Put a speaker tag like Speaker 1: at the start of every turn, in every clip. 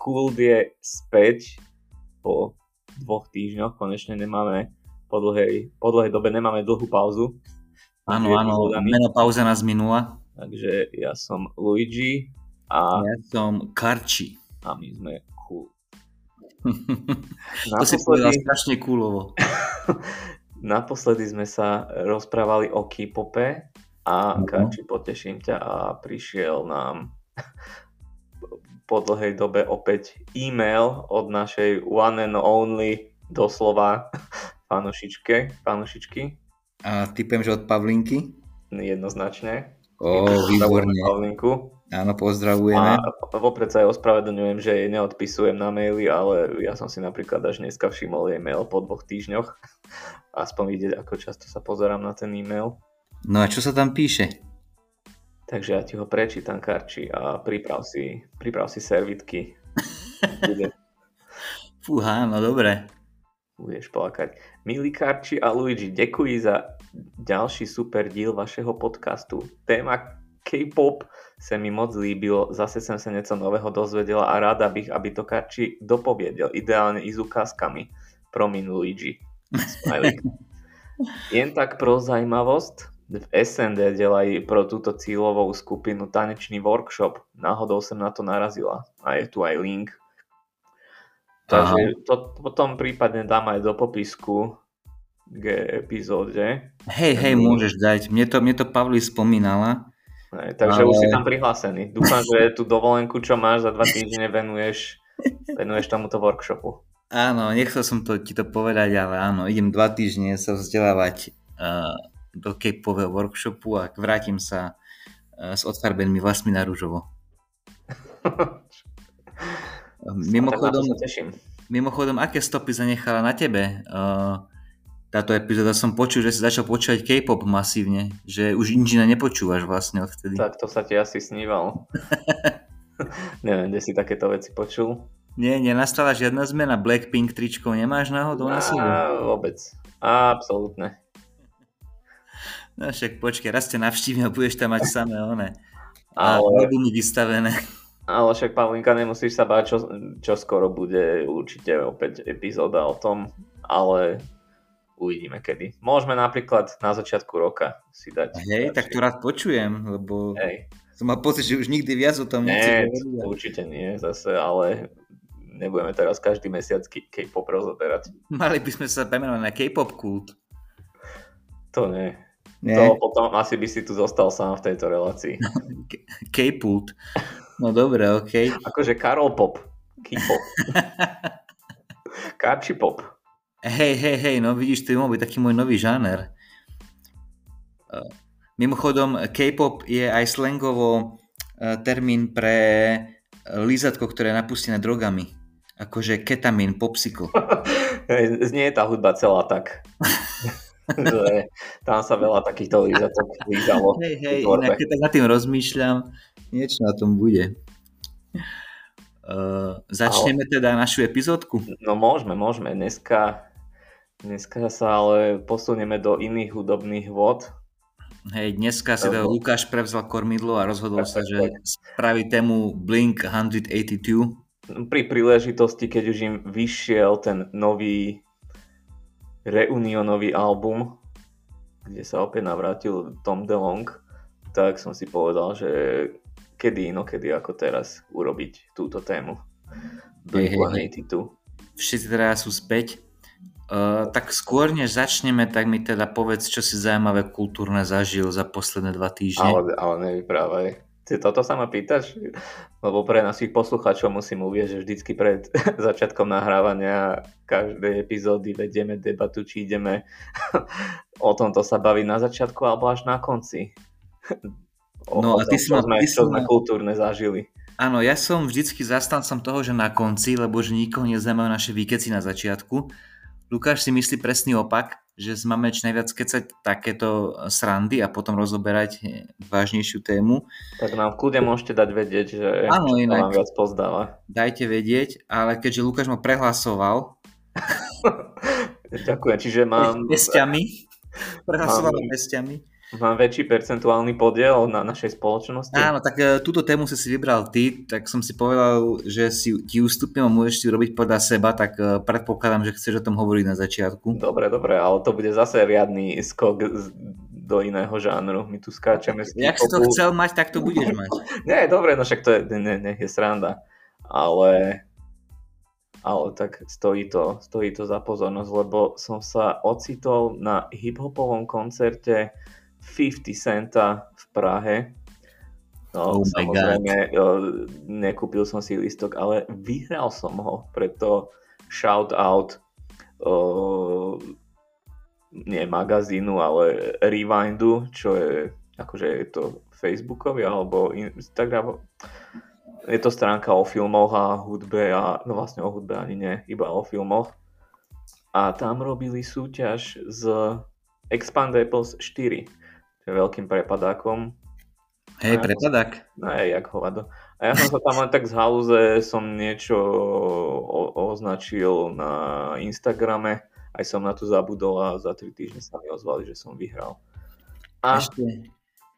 Speaker 1: Kult je späť po dvoch týždňoch. Konečne nemáme po dlhej, po dlhej dobe nemáme dlhú pauzu.
Speaker 2: Áno, áno, pauza nás minula.
Speaker 1: Takže ja som Luigi a...
Speaker 2: Ja som Karči.
Speaker 1: A my sme cool.
Speaker 2: to si povedal strašne coolovo.
Speaker 1: Naposledy sme sa rozprávali o K-pope a uh-huh. Karči, poteším ťa a prišiel nám po dlhej dobe opäť e-mail od našej one and only doslova fanušičke, fanušičky.
Speaker 2: A typujem, že od Pavlinky?
Speaker 1: Jednoznačne.
Speaker 2: Ó, výborne.
Speaker 1: Pavlinku.
Speaker 2: Áno, pozdravujeme.
Speaker 1: A vopred sa aj ospravedlňujem, že jej neodpisujem na maily, ale ja som si napríklad až dneska všimol jej mail po dvoch týždňoch. Aspoň vidieť, ako často sa pozerám na ten e-mail.
Speaker 2: No a čo sa tam píše?
Speaker 1: Takže ja ti ho prečítam, Karči, a priprav si, priprav si servitky.
Speaker 2: Fúha, no dobre.
Speaker 1: Budeš plakať. Milí Karči a Luigi, ďakujem za ďalší super díl vašeho podcastu. Téma K-pop sa mi moc líbilo, zase som sa niečo nového dozvedela a rada bych, aby to Karči dopoviedel, ideálne i s ukázkami. Promin Luigi. Jen tak pro zajímavosť, v SND dělají pro túto cílovou skupinu tanečný workshop. Náhodou som na to narazila. A je tu aj link. Takže to potom prípadne dám aj do popisku k epizóde.
Speaker 2: Hej, hej, môžeš dať. Mne to, mne to Pavli spomínala.
Speaker 1: Hej, takže ale... už si tam prihlásený. Dúfam, že tú dovolenku, čo máš za dva týždne, venuješ, venuješ tomuto workshopu.
Speaker 2: Áno, nechcel som to, ti to povedať, ale áno, idem dva týždne sa vzdelávať uh, do capeového workshopu a vrátim sa e, s odfarbenými vlasmi na rúžovo. mimochodom, mimochodom, aké stopy zanechala na tebe uh, táto epizóda? Som počul, že si začal počúvať K-pop masívne, že už nič nepočúvaš vlastne odvtedy.
Speaker 1: Tak to sa ti asi sníval. Neviem, kde si takéto veci počul.
Speaker 2: Nie, nenastala žiadna zmena. Blackpink tričkou nemáš náhodou na sebe?
Speaker 1: Vôbec. Absolútne.
Speaker 2: No však počkej, raz ťa navštívim a budeš tam mať samé one. A ale... mi vystavené.
Speaker 1: Ale však Pavlinka, nemusíš sa báť, čo, čo skoro bude určite opäť epizóda o tom, ale uvidíme kedy. Môžeme napríklad na začiatku roka si dať.
Speaker 2: Hej, tak to rád počujem, lebo Hej. som mal pocit, že už nikdy viac o tom
Speaker 1: nechcem Nie, určite nie zase, ale nebudeme teraz každý mesiac K-pop rozoberať.
Speaker 2: Mali by sme sa premenovať na K-pop kult.
Speaker 1: To nie. Nie? To potom asi by si tu zostal sám v tejto relácii.
Speaker 2: K-pult. No dobre, OK.
Speaker 1: Akože Karol Pop. K-pop. Karči Pop.
Speaker 2: Hej, hej, hej, no vidíš, to je mohol byť taký môj nový žáner. Uh, mimochodom, K-pop je aj slangovo uh, termín pre lízatko, ktoré je napustené drogami. Akože ketamín, popsicle.
Speaker 1: Znie tá hudba celá tak. že tam sa veľa takýchto lízatok lízalo.
Speaker 2: Hej, hej, inak keď tak nad tým rozmýšľam, niečo na tom bude. Uh, začneme ale... teda našu epizódku?
Speaker 1: No môžeme, môžeme. Dneska, dneska sa ale posunieme do iných hudobných vod.
Speaker 2: Hej, dneska si teda Lukáš prevzal kormidlo a rozhodol tak, sa, tak, že tak. spraví tému Blink 182.
Speaker 1: Pri príležitosti, keď už im vyšiel ten nový reunionový album, kde sa opäť navrátil Tom DeLong, tak som si povedal, že kedy inokedy ako teraz urobiť túto tému.
Speaker 2: Blink-182. Všetci teraz sú späť. Uh, tak skôr než začneme, tak mi teda povedz, čo si zaujímavé kultúrne zažil za posledné dva týždne.
Speaker 1: Ale, ale nevyprávaj. Ty toto sa ma pýtaš? Lebo pre našich poslucháčov musím uvieť, že vždycky pred začiatkom nahrávania každej epizódy vedieme debatu, či ideme o tomto sa baviť na začiatku alebo až na konci.
Speaker 2: O no a ty si
Speaker 1: ma, sme, ty čo sme kultúrne zažili.
Speaker 2: Áno, ja som vždycky zastancom toho, že na konci, lebo že nikoho nezaujímajú naše výkeci na začiatku. Lukáš si myslí presný opak, že máme čo najviac kecať takéto srandy a potom rozoberať vážnejšiu tému.
Speaker 1: Tak nám kľudne môžete dať vedieť, že Áno, inak, vám viac pozdáva.
Speaker 2: Dajte vedieť, ale keďže Lukáš ma prehlasoval...
Speaker 1: Ďakujem, čiže mám...
Speaker 2: Pestiami. Prehlasoval mám... pestiami.
Speaker 1: Mám väčší percentuálny podiel na našej spoločnosti.
Speaker 2: Áno, tak uh, túto tému si si vybral ty, tak som si povedal, že si ti ustúpim a môžeš si robiť podľa seba, tak uh, predpokladám, že chceš o tom hovoriť na začiatku.
Speaker 1: Dobre, dobre, ale to bude zase riadny skok do iného žánru. My tu skáčeme.
Speaker 2: Jak si to chcel mať, tak to budeš mať.
Speaker 1: Nie, dobre, no však to je, ne, ne, je sranda. Ale ale tak stojí to, stojí to za pozornosť, lebo som sa ocitol na hip-hopovom koncerte 50 Centa v Prahe. No, oh samozrejme, God. nekúpil som si listok, ale vyhral som ho, preto shout out uh, nie magazínu, ale Rewindu, čo je akože je to Facebookový alebo Instagram je to stránka o filmoch a hudbe a no vlastne o hudbe ani nie, iba o filmoch. A tam robili súťaž z Expandables 4, je veľkým prepadákom.
Speaker 2: Hej, ja prepadák.
Speaker 1: No, hej, jak hovado. A ja som sa tam len tak z halúze som niečo o- označil na Instagrame, aj som na to zabudol a za 3 týždne sa mi ozvali, že som vyhral.
Speaker 2: A ešte,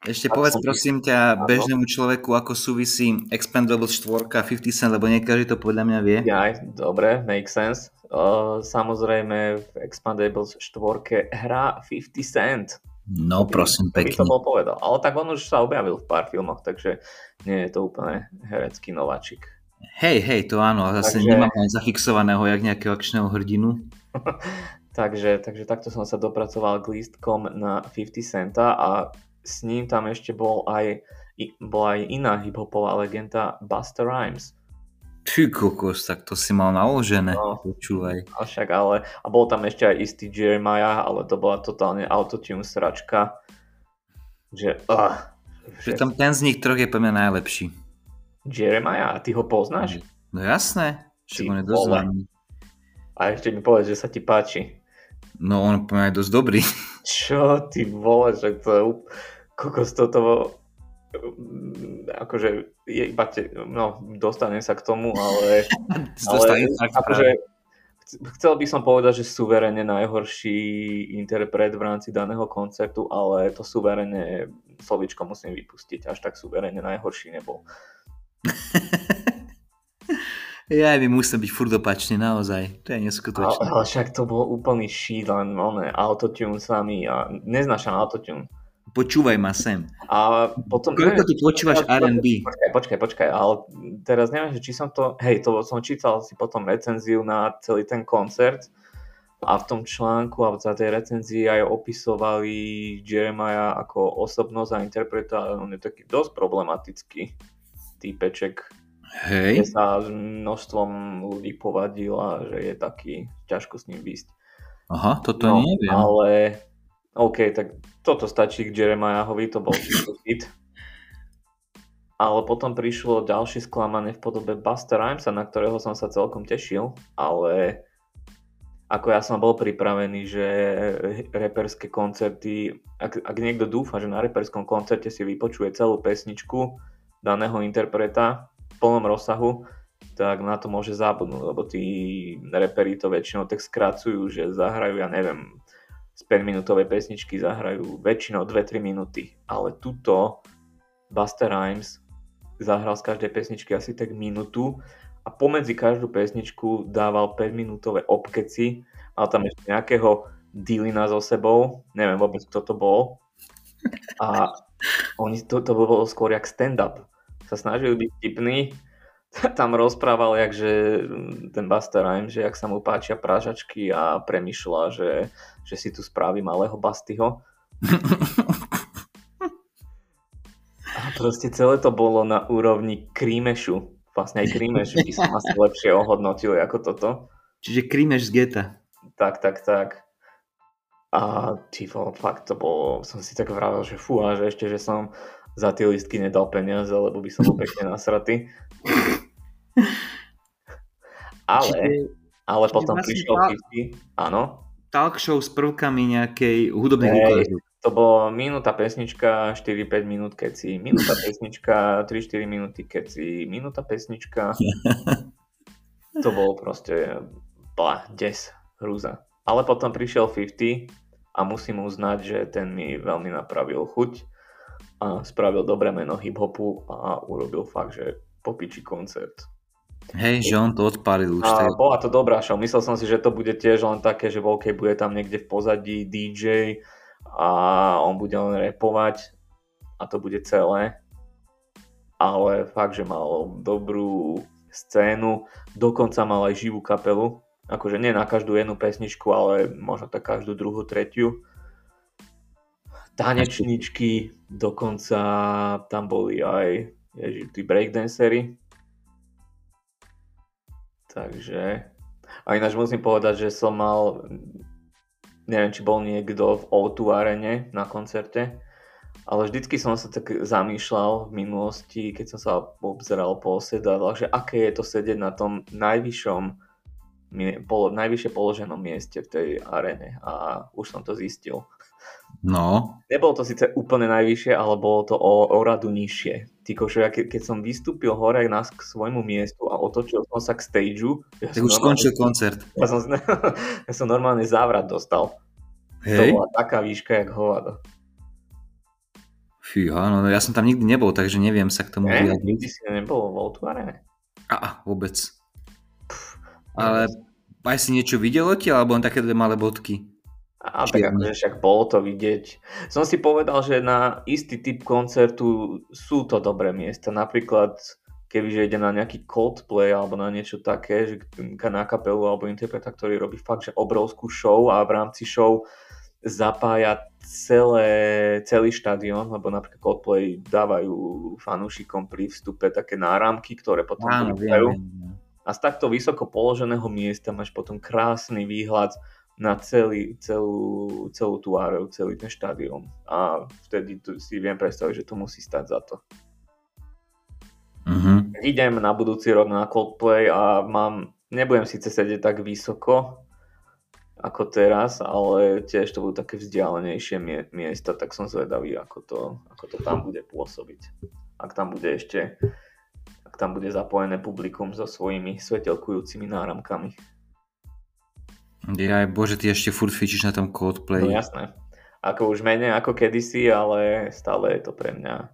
Speaker 2: ešte a povedz prosím ťa bežnému človeku, ako súvisí Expendables 4 a 50 Cent, lebo nie každý to podľa mňa vie.
Speaker 1: Ja, dobre, make sense. Uh, samozrejme v Expendables 4 hrá 50 Cent.
Speaker 2: No prosím pekne.
Speaker 1: To bol povedal. Ale tak on už sa objavil v pár filmoch, takže nie je to úplne herecký nováčik.
Speaker 2: Hej, hej, to áno, zase takže... nemám aj zafixovaného jak nejakého akčného hrdinu.
Speaker 1: takže, takže takto som sa dopracoval k lístkom na 50 centa a s ním tam ešte bol aj, bola aj iná hiphopová legenda Buster Rhymes.
Speaker 2: Ty kokos, tak to si mal naložené, no, počúvaj.
Speaker 1: A však ale, a bol tam ešte aj istý Jeremiah, ale to bola totálne autotune sračka. Že, uh,
Speaker 2: že tam ten z nich troch je pre mňa najlepší.
Speaker 1: Jeremiah, a ty ho poznáš?
Speaker 2: No jasné,
Speaker 1: však on je dosť A ešte mi povedz, že sa ti páči.
Speaker 2: No on je dosť dobrý.
Speaker 1: Čo ty vole, že to je kokos toto akože je iba te, no, dostanem sa k tomu, ale, ale akože, chcel by som povedať, že suverene najhorší interpret v rámci daného koncertu, ale to suverene slovičko musím vypustiť, až tak suverene najhorší nebol.
Speaker 2: Ja my musím byť furt opačne, naozaj. To je neskutočné.
Speaker 1: Ale, ale však to bol úplný šít, len oné, autotune sami a neznášam autotune.
Speaker 2: Počúvaj ma sem.
Speaker 1: A potom...
Speaker 2: Koľko ty počúvaš R&B?
Speaker 1: Počkaj, počkaj, počkaj, ale teraz neviem, či som to... Hej, to som čítal si potom recenziu na celý ten koncert a v tom článku a za tej recenzii aj opisovali Jeremiah ako osobnosť a interpreta. On je taký dosť problematický týpeček
Speaker 2: Hej.
Speaker 1: sa s množstvom ľudí povadila, že je taký ťažko s ním výsť.
Speaker 2: Aha, toto no, neviem.
Speaker 1: Ale OK, tak toto stačí k Jeremiahovi, to bol hit. Ale potom prišlo ďalšie sklamanie v podobe Buster Rhymesa, na ktorého som sa celkom tešil, ale ako ja som bol pripravený, že reperské koncerty, ak, ak niekto dúfa, že na reperskom koncerte si vypočuje celú pesničku daného interpreta, plnom rozsahu, tak na to môže zabudnúť, lebo tí reperi to väčšinou tak skracujú, že zahrajú, ja neviem, z 5 minútovej pesničky zahrajú väčšinou 2-3 minúty, ale tuto Buster Rhymes zahral z každej pesničky asi tak minútu a pomedzi každú pesničku dával 5 minútové obkeci, mal tam ešte nejakého Dylina so sebou, neviem vôbec kto to bol. A oni, to, to bolo skôr jak stand-up, sa snažil byť tipný, tam rozprával, jak, že ten Buster Rhymes, že jak sa mu páčia prážačky a premyšľa, že, že si tu spraví malého Bastyho. A proste celé to bolo na úrovni krímešu. Vlastne aj krímeš by som asi lepšie ohodnotil ako toto.
Speaker 2: Čiže krímeš z geta.
Speaker 1: Tak, tak, tak. A ty fakt to bolo, som si tak vravel, že fú, a že ešte, že som za tie listky nedal peniaze, lebo by som bol pekne nasratý. Ale, čiže, ale čiže potom prišiel ta... áno.
Speaker 2: Talk show s prvkami nejakej hudobnej hey,
Speaker 1: To bolo minúta pesnička, 4-5 minút keci, minúta pesnička, 3-4 minúty keci, minúta pesnička. to bolo proste bla, des, hrúza. Ale potom prišiel 50 a musím uznať, že ten mi veľmi napravil chuť a spravil dobré meno hip-hopu a urobil fakt, že popiči koncert.
Speaker 2: Hej, že on to odpálil už.
Speaker 1: A bola to dobrá show. Myslel som si, že to bude tiež len také, že OK, bude tam niekde v pozadí DJ a on bude len repovať a to bude celé. Ale fakt, že mal dobrú scénu, dokonca mal aj živú kapelu, akože nie na každú jednu pesničku, ale možno tak každú druhú, tretiu. Tanečničky, dokonca tam boli aj ježi, tí breakdancery. Takže, a ináč musím povedať, že som mal, neviem, či bol niekto v O2 arene na koncerte, ale vždycky som sa tak zamýšľal v minulosti, keď som sa obzeral po sedadlách, že aké je to sedieť na tom najvyššom, polo, najvyššie položenom mieste v tej arene a už som to zistil.
Speaker 2: No.
Speaker 1: Nebolo to síce úplne najvyššie, ale bolo to o, o radu nižšie. Ty košo, ja ke, keď som vystúpil hore na k svojmu miestu a otočil som sa k stageu.
Speaker 2: Ja tak už skončil koncert.
Speaker 1: Ja som, ja som normálne závrat dostal. Hej. To bola taká výška, jak hovado.
Speaker 2: Fíha, no ja som tam nikdy nebol, takže neviem sa k tomu
Speaker 1: ne, vyjadriť. Nikdy si nebol v Voltvare?
Speaker 2: A, vôbec. Pff, Ale aj si niečo videl odtiaľ, alebo len také dve malé bodky?
Speaker 1: A tak akože však bolo to vidieť. Som si povedal, že na istý typ koncertu sú to dobré miesta. Napríklad, kebyže ide na nejaký Coldplay alebo na niečo také, že na kapelu alebo interpreta, ktorý robí fakt, že obrovskú show a v rámci show zapája celé, celý štadión, lebo napríklad Coldplay dávajú fanúšikom pri vstupe také náramky, ktoré potom Áno, viem, viem. A z takto vysoko položeného miesta máš potom krásny výhľad na celý, celú, celú tú áreu, celý ten štadión. A vtedy si viem predstaviť, že to musí stať za to. Uh-huh. Idem na budúci rok na Coldplay a mám, nebudem síce sedieť tak vysoko, ako teraz, ale tiež to budú také vzdialenejšie miesta, tak som zvedavý, ako to, ako to tam bude pôsobiť. Ak tam bude ešte, ak tam bude zapojené publikum so svojimi svetelkujúcimi náramkami.
Speaker 2: Ja, bože, ty ešte furt fičíš na tom Coldplay.
Speaker 1: No jasné. Ako už menej ako kedysi, ale stále je to pre mňa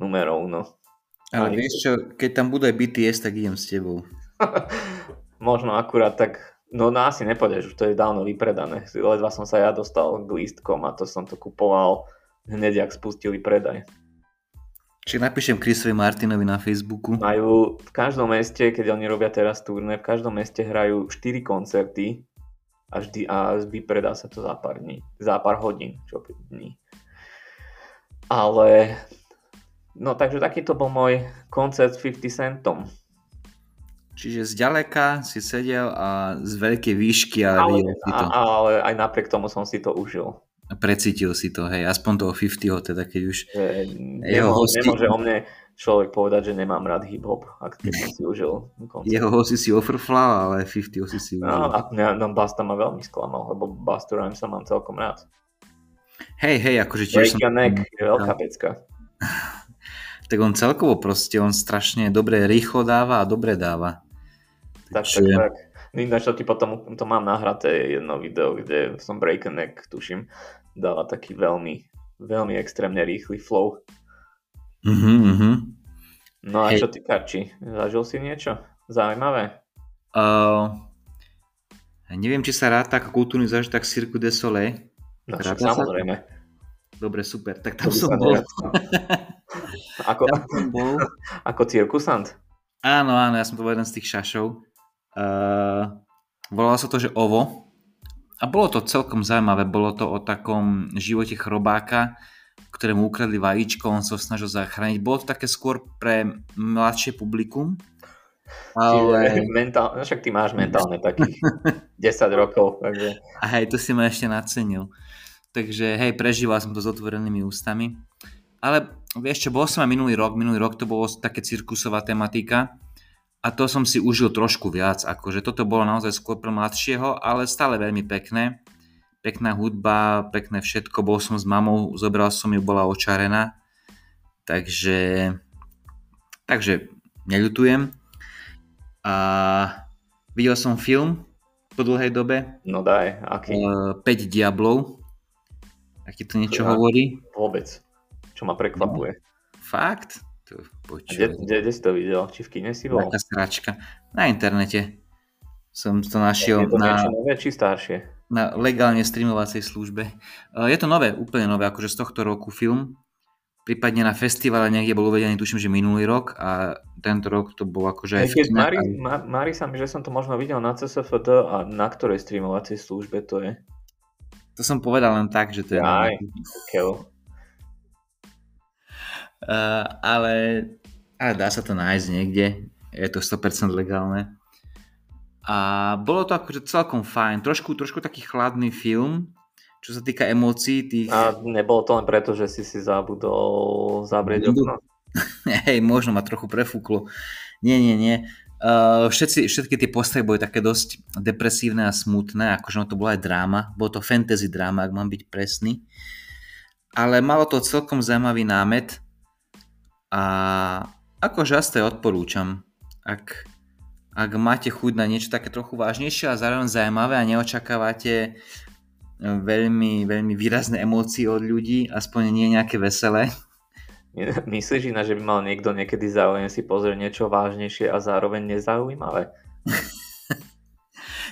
Speaker 1: numero uno.
Speaker 2: Ale vieš čo, keď tam bude aj BTS, tak idem s tebou.
Speaker 1: Možno akurát tak No, no asi nepôjdeš, už to je dávno vypredané. Ledva som sa ja dostal k lístkom a to som to kupoval hneď, ak spustili predaj.
Speaker 2: Či napíšem Chrisovi Martinovi na Facebooku.
Speaker 1: Majú v každom meste, keď oni robia teraz turné, v každom meste hrajú 4 koncerty a, vždy, a vypredá sa to za pár dní, za pár hodín, čo dní. Ale, no takže takýto bol môj koncert s 50 Centom.
Speaker 2: Čiže zďaleka si sedel a z veľkej výšky, ale,
Speaker 1: ale videl si to. Ale aj napriek tomu som si to užil.
Speaker 2: Precítil si to, hej, aspoň toho 50 teda, keď už...
Speaker 1: Že jeho hosti... Nemôže o mne človek povedať, že nemám rád hip-hop, ak som si užil
Speaker 2: koncert. Jeho hosti si ofrflal, ale 50 si si užil. No,
Speaker 1: a mňa, no, Basta ma veľmi sklamal, lebo Busta Rhymes sa mám celkom rád.
Speaker 2: Hej, hej, akože tiež
Speaker 1: som... Neck je veľká pecka.
Speaker 2: tak on celkovo proste, on strašne dobre rýchlo dáva a dobre dáva.
Speaker 1: Tak, tak, tak. Ináč to ti potom, to mám nahraté jedno video, kde som Breakeneck, tuším, dáva taký veľmi, veľmi extrémne rýchly flow.
Speaker 2: Mhm, mhm.
Speaker 1: No a hey. čo ty, Karči? Zažil si niečo zaujímavé?
Speaker 2: Uh, neviem, či sa ráta ako kultúrny zážitok Cirque du Soleil.
Speaker 1: No však samozrejme.
Speaker 2: Dobre, super. Tak tam som bol.
Speaker 1: ako, tam som bol. ako cirkusant?
Speaker 2: Áno, áno, ja som to bol jeden z tých šašov. Uh, volalo sa to, že OVO. A bolo to celkom zaujímavé. Bolo to o takom živote chrobáka, ktorému ukradli vajíčko, on sa snažil zachrániť. Bolo to také skôr pre mladšie publikum.
Speaker 1: Ale... Mentál... No však ty máš mentálne takých 10 rokov. Takže...
Speaker 2: A hej, to si ma ešte nacenil. Takže hej, prežíval som to s otvorenými ústami. Ale vieš čo, bol som aj minulý rok, minulý rok to bolo také cirkusová tematika a to som si užil trošku viac, akože toto bolo naozaj skôr pre mladšieho, ale stále veľmi pekné. Pekná hudba, pekné všetko, bol som s mamou, zobral som ju, bola očarená, takže, takže neľutujem. A videl som film po dlhej dobe.
Speaker 1: No daj, aký?
Speaker 2: Uh, 5 Diablov. Aký to niečo
Speaker 1: Ja.
Speaker 2: hovorí?
Speaker 1: Vôbec. Čo ma prekvapuje.
Speaker 2: Fakt? Počuj.
Speaker 1: Kde, kde, si to videl? Či v kine si bol?
Speaker 2: Taká sračka. Na internete som to
Speaker 1: Je
Speaker 2: našiel
Speaker 1: to
Speaker 2: na,
Speaker 1: nové, či staršie?
Speaker 2: na legálne streamovacej službe. Uh, Je to nové, úplne nové, akože z tohto roku film. Prípadne na festivale niekde bol uvedený, tuším, že minulý rok a tento rok to bol akože aj
Speaker 1: keď Mari, Ma, Mari sa mi, že som to možno videl na CSFD a na ktorej streamovacej službe to je.
Speaker 2: To som povedal len tak, že to je...
Speaker 1: Aj.
Speaker 2: nové. Uh, ale, ale dá sa to nájsť niekde. Je to 100% legálne. A bolo to akože celkom fajn. Trošku, trošku taký chladný film, čo sa týka emócií tých...
Speaker 1: A nebolo to len preto, že si si zabudol
Speaker 2: Nebudú-
Speaker 1: okno?
Speaker 2: Hej, možno ma trochu prefúklo. Nie, nie, nie. Uh, všetci, všetky tie postavy boli také dosť depresívne a smutné, akože no to bola aj dráma, bolo to fantasy dráma, ak mám byť presný. Ale malo to celkom zaujímavý námet a akože asi odporúčam. Ak, ak máte chuť na niečo také trochu vážnejšie a zároveň zaujímavé a neočakávate e, veľmi, veľmi výrazné emócie od ľudí, aspoň nie nejaké veselé,
Speaker 1: Myslíš iná, že by mal niekto niekedy záujem si pozrieť niečo vážnejšie a zároveň nezaujímavé?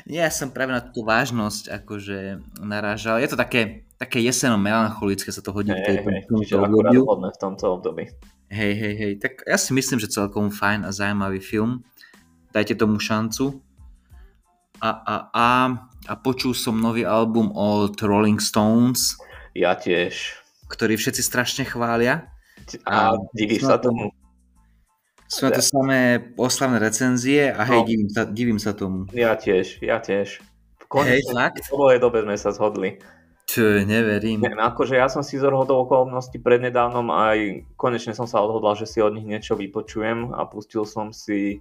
Speaker 2: Ja som práve na túto vážnosť akože narážal. Je to také, také jeseno melancholické sa to hodí v
Speaker 1: Hej,
Speaker 2: tejto,
Speaker 1: hej,
Speaker 2: v tomto
Speaker 1: v tomto období.
Speaker 2: Hej, hej, hej. Tak ja si myslím, že celkom fajn a zaujímavý film. Dajte tomu šancu. A, a, a, a počul som nový album od Rolling Stones,
Speaker 1: Ja tiež.
Speaker 2: ktorý všetci strašne chvália.
Speaker 1: A
Speaker 2: A
Speaker 1: divíš sa tomu?
Speaker 2: Sú na to samé oslavné recenzie a hej,
Speaker 1: No.
Speaker 2: divím, sa, divím sa tomu.
Speaker 1: Ja tiež, ja tiež. V
Speaker 2: Hej,
Speaker 1: konečne
Speaker 2: fakt?
Speaker 1: v dlhej dobe sme sa zhodli.
Speaker 2: Čo, neverím.
Speaker 1: Ne, no akože ja som si z hodou okolností prednedávnom aj konečne som sa odhodlal, že si od nich niečo vypočujem a pustil som si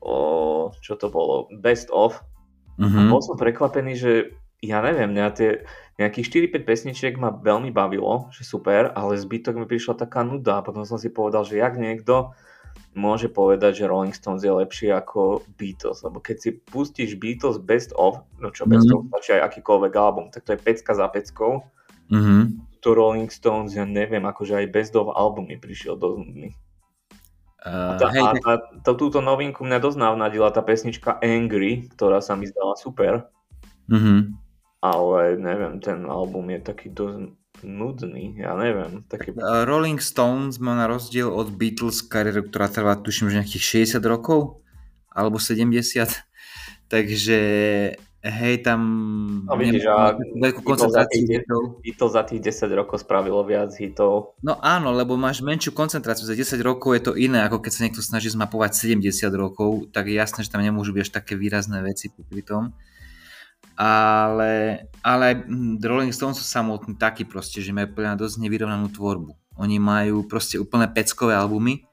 Speaker 1: o, čo to bolo, Best of.
Speaker 2: Mhm.
Speaker 1: Bol som prekvapený, že ja neviem, mňa tie nejakých 4-5 pesničiek ma veľmi bavilo, že super, ale zbytok mi prišla taká nuda a potom som si povedal, že jak niekto môže povedať, že Rolling Stones je lepší ako Beatles, lebo keď si pustíš Beatles Best of, no čo Best
Speaker 2: Mhm.
Speaker 1: of, stačí aj akýkoľvek album, tak to je pecka za peckou,
Speaker 2: Mhm.
Speaker 1: to Rolling Stones, ja neviem, akože aj Best of album mi prišiel dosť nudný. A,
Speaker 2: Uh,
Speaker 1: tá,
Speaker 2: hej,
Speaker 1: a, a to, túto novinku mňa dosť navnadila tá pesnička Angry, ktorá sa mi zdala super,
Speaker 2: mhm.
Speaker 1: ale neviem, ten album je taký dosť nudný, ja neviem, taký...
Speaker 2: Uh, Rolling Stones má na rozdiel od Beatles kariéru, ktorá trvá tuším, že nejakých 60 rokov alebo 70. Takže hej, tam
Speaker 1: No vidíš, a
Speaker 2: veľkú koncentráciu
Speaker 1: za tých-
Speaker 2: hitov.
Speaker 1: Beatles za tých 10 rokov spravilo viac hitov.
Speaker 2: No áno, lebo máš menšiu koncentráciu. Za 10 rokov je to iné, ako keď sa niekto snaží zmapovať 70 rokov, tak je jasné, že tam nemôžu byť až také výrazné veci pri tom. Ale, ale hm, Rolling Stones sú samotní takí proste, že majú podľa dosť nevyrovnanú tvorbu. Oni majú proste úplne peckové albumy,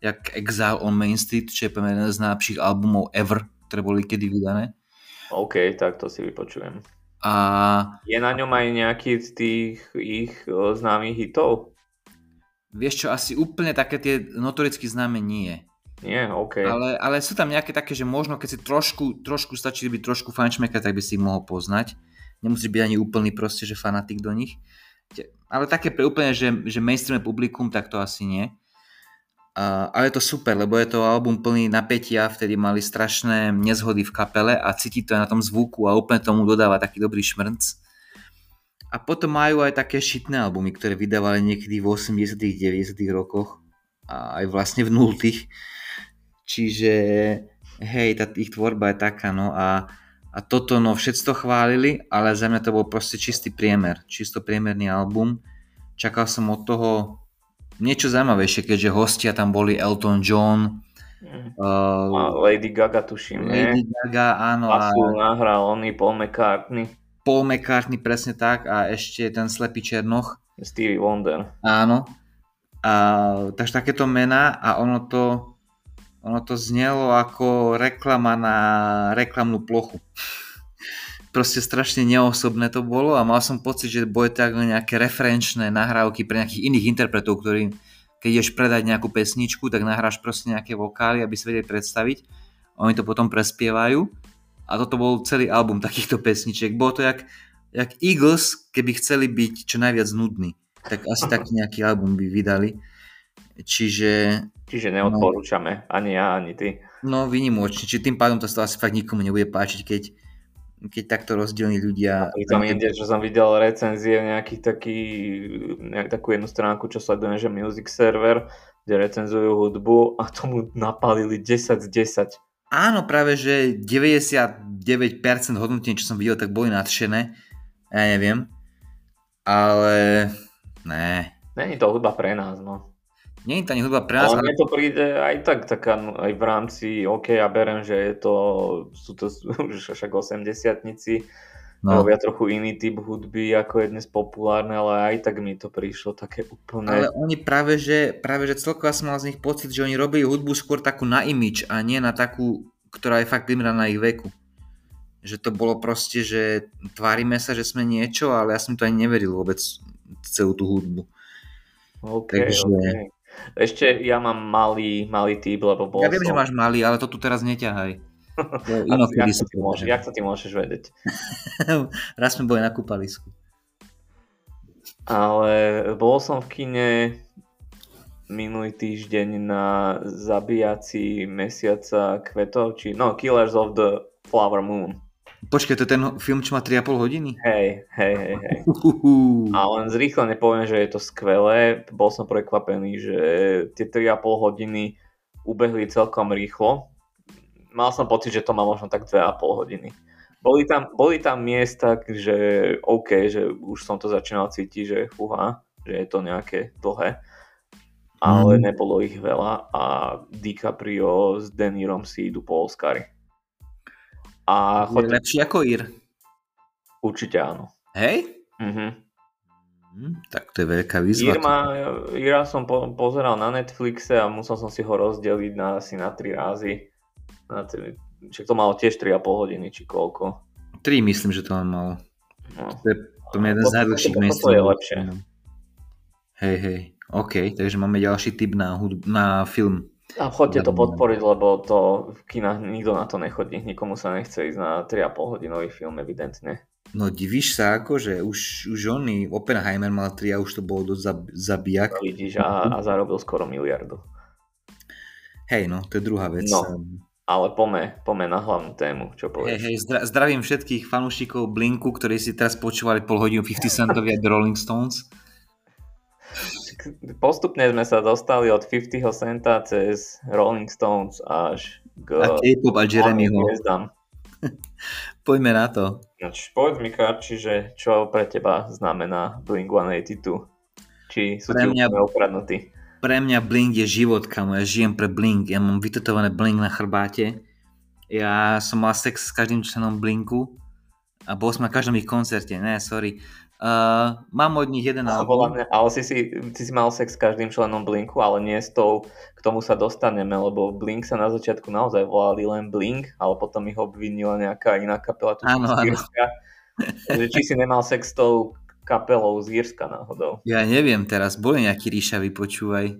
Speaker 2: jak Exile on Main Street, čo je pre jeden z najlepších albumov ever, ktoré boli kedy vydané.
Speaker 1: OK, tak to si vypočujem.
Speaker 2: A
Speaker 1: Je na ňom aj nejaký z tých ich o, známych hitov?
Speaker 2: vieš čo, asi úplne také tie notoricky známe nie.
Speaker 1: Nie, OK.
Speaker 2: Ale, ale sú tam nejaké také, že možno keď si trošku, trošku stačí byť trošku fančmeka, tak by si ich mohol poznať. Nemusíš byť ani úplný proste, že fanatik do nich. Ale také pre úplne, že, že mainstream publikum, tak to asi nie. A, ale je to super, lebo je to album plný napätia, vtedy mali strašné nezhody v kapele a cíti to aj na tom zvuku a úplne tomu dodáva taký dobrý šmrnc. A potom majú aj také šitné albumy, ktoré vydávali niekedy v 80 90 rokoch a aj vlastne v 0 Čiže hej, tá ich tvorba je taká, no a, a toto, no všetci to chválili, ale za mňa to bol proste čistý priemer, čisto priemerný album. Čakal som od toho niečo zaujímavejšie, keďže hostia tam boli Elton John, uh,
Speaker 1: Lady Gaga tuším,
Speaker 2: Lady
Speaker 1: nie?
Speaker 2: Gaga, áno, a
Speaker 1: Basu nahral oný Paul McCartney,
Speaker 2: Paul McCartney, presne tak, a ešte ten slepý Černoch,
Speaker 1: Stevie Wonder.
Speaker 2: áno. A, takže takéto mená a ono to, ono to znelo ako reklama na reklamnú plochu. Proste strašne neosobné to bolo a mal som pocit, že boli tak nejaké referenčné nahrávky pre nejakých iných interpretov, ktorí keď ideš predať nejakú pesničku, tak nahráš proste nejaké vokály, aby si vedeli predstaviť. Oni to potom prespievajú A toto bol celý album takýchto pesničiek. Bolo to jak, jak Eagles, keby chceli byť čo najviac nudný. Tak asi taký nejaký album by vydali. Čiže...
Speaker 1: Čiže neodporúčame, no, ani ja, ani ty.
Speaker 2: No, vynimočne. Čiže tým pádom to asi fakt nikomu nebude páčiť, keď, keď takto rozdielní ľudia...
Speaker 1: A tam ide, že som videl recenzie nejakých taký, nejak takú jednu stránku, čo sledujem, že Music Server, kde recenzujú hudbu a tomu napálili 10 z 10.
Speaker 2: Áno, práve, že 99% hodnotení, čo som videl, tak boli nadšené. Ja neviem. Ale... Ne.
Speaker 1: Není to hudba pre nás, no.
Speaker 2: Nie je to ani hudba pre nás.
Speaker 1: Ale mne to príde aj tak, taká, no, aj v rámci, OK, ja berem, že je to, sú to už však 80 no. robia trochu iný typ hudby, ako je dnes populárne, ale aj tak mi to prišlo také úplne...
Speaker 2: Ale oni práve, že, práve, že celkovo som mal z nich pocit, že oni robili hudbu skôr takú na imič a nie na takú, ktorá je fakt vymraná na ich veku. Že to bolo proste, že tvárime sa, že sme niečo, ale ja som to ani neveril vôbec celú tú hudbu.
Speaker 1: Okay, Takže, okay. Ešte ja mám malý, malý typ, lebo bol
Speaker 2: Ja viem, som... že máš malý, ale to tu teraz neťahaj.
Speaker 1: jak, sa ty môže, jak sa ty môžeš vedieť?
Speaker 2: Raz sme boli na kúpalisku.
Speaker 1: Ale bol som v kine minulý týždeň na zabíjaci mesiaca kvetov, či no, Killers of the Flower Moon.
Speaker 2: Počkaj, to je ten film, čo má 3,5 hodiny?
Speaker 1: Hej, hej, hej, hej. A len zrýchle nepoviem, že je to skvelé. Bol som prekvapený, že tie 3,5 hodiny ubehli celkom rýchlo. Mal som pocit, že to má možno tak 2,5 hodiny. Boli tam, boli tam miesta, že OK, že už som to začínal cítiť, že fúha, že je to nejaké dlhé. Ale mm. nebolo ich veľa a DiCaprio s Denirom si idú po Oscary.
Speaker 2: A chod... Je lepší ako Ir?
Speaker 1: Určite áno.
Speaker 2: Hej?
Speaker 1: Mhm.
Speaker 2: Hm, tak to je veľká výzva.
Speaker 1: Ir má, Ira som po, pozeral na Netflixe a musel som si ho rozdeliť na, asi na tri rázy. Na tri, čiže to malo tiež 3,5 hodiny, či koľko.
Speaker 2: 3 myslím, že to on mal. No. To je to je jeden z najdlhších
Speaker 1: miest. To je lepšie.
Speaker 2: Hej, hej. OK, takže máme ďalší tip na, hudb- na film.
Speaker 1: A chodte to podporiť, lebo to v kinách nikto na to nechodí. Nikomu sa nechce ísť na 3,5 hodinový film, evidentne.
Speaker 2: No divíš sa ako, že už, už oný Oppenheimer mal 3 a už to bolo dosť zab, zabijak.
Speaker 1: No, vidíš a, a zarobil skoro miliardu.
Speaker 2: Hej, no, to je druhá vec.
Speaker 1: No, ale pome, pome na hlavnú tému, čo povieš.
Speaker 2: Hej, hej, zdravím všetkých fanúšikov Blinku, ktorí si teraz počúvali pol hodinu 50 centovia The Rolling Stones
Speaker 1: postupne sme sa dostali od 50 centa cez Rolling Stones až k
Speaker 2: a K-pop a Jeremyho. Poďme na to.
Speaker 1: Nač, povedz mi, Karči, že čo pre teba znamená Blink-182? Či sú pre mňa, ukradnutí?
Speaker 2: Pre mňa Blink je život, kamo. Ja žijem pre Blink. Ja mám vytetované Blink na chrbáte. Ja som mal sex s každým členom Blinku a bol som na každom ich koncerte. Ne, sorry. Uh, mám od nich jeden album.
Speaker 1: Ale si, si, ty si mal sex s každým členom Blinku, ale nie s tou, k tomu sa dostaneme, lebo Blink sa na začiatku naozaj volali len Blink, ale potom ich obvinila nejaká iná kapela, tu áno, z Írska. Takže či si nemal sex s tou kapelou z Írska náhodou?
Speaker 2: Ja neviem teraz, boli nejakí ríšaví, počúvaj.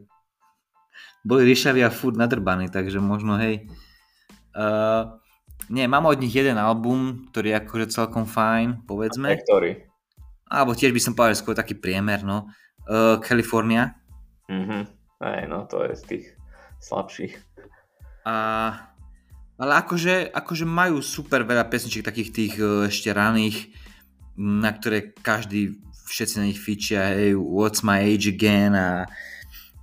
Speaker 2: Boli ríšaví a furt nadrbaní, takže možno hej. Uh, nie, mám od nich jeden album, ktorý je akože celkom fajn, povedzme.
Speaker 1: A ktorý?
Speaker 2: Alebo tiež by som povedal skôr taký priemer, no. Uh, California.
Speaker 1: Mhm, aj no, to je z tých slabších.
Speaker 2: A, ale akože, akože majú super veľa pesničiek takých tých uh, ešte raných, na ktoré každý, všetci na nich fičia, hey, What's My Age Again a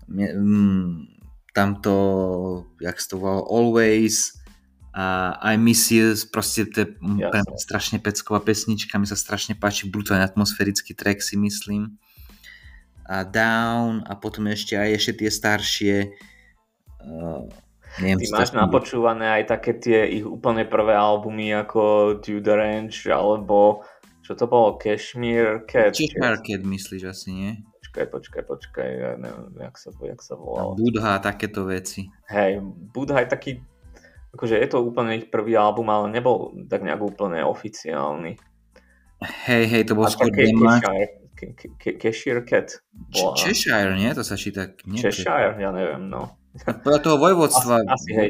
Speaker 2: um, tamto, jak sa to volalo, Always, a I Miss You, proste to je Jasne. strašne pecková pesnička, mi sa strašne páči, brutálne atmosférický track si myslím. A Down a potom ešte aj ešte tie staršie. Uh,
Speaker 1: neviem, Ty máš napočúvané aj také tie ich úplne prvé albumy ako Tudor Ranch alebo čo to bolo? Cashmere Cat?
Speaker 2: Cheshire Cat myslíš asi, nie?
Speaker 1: Počkaj, počkaj, počkaj, ja neviem, jak sa, jak sa volalo.
Speaker 2: Budha, takéto veci.
Speaker 1: Hej, Budha je taký akože je to úplne ich prvý album, ale nebol tak nejak úplne oficiálny.
Speaker 2: Hej, hej, to bol skôr
Speaker 1: Cheshire Cat.
Speaker 2: Cheshire, nie? To sa číta...
Speaker 1: Cheshire, ja neviem, no.
Speaker 2: Podľa toho vojvodstva...
Speaker 1: Asi, asi hej,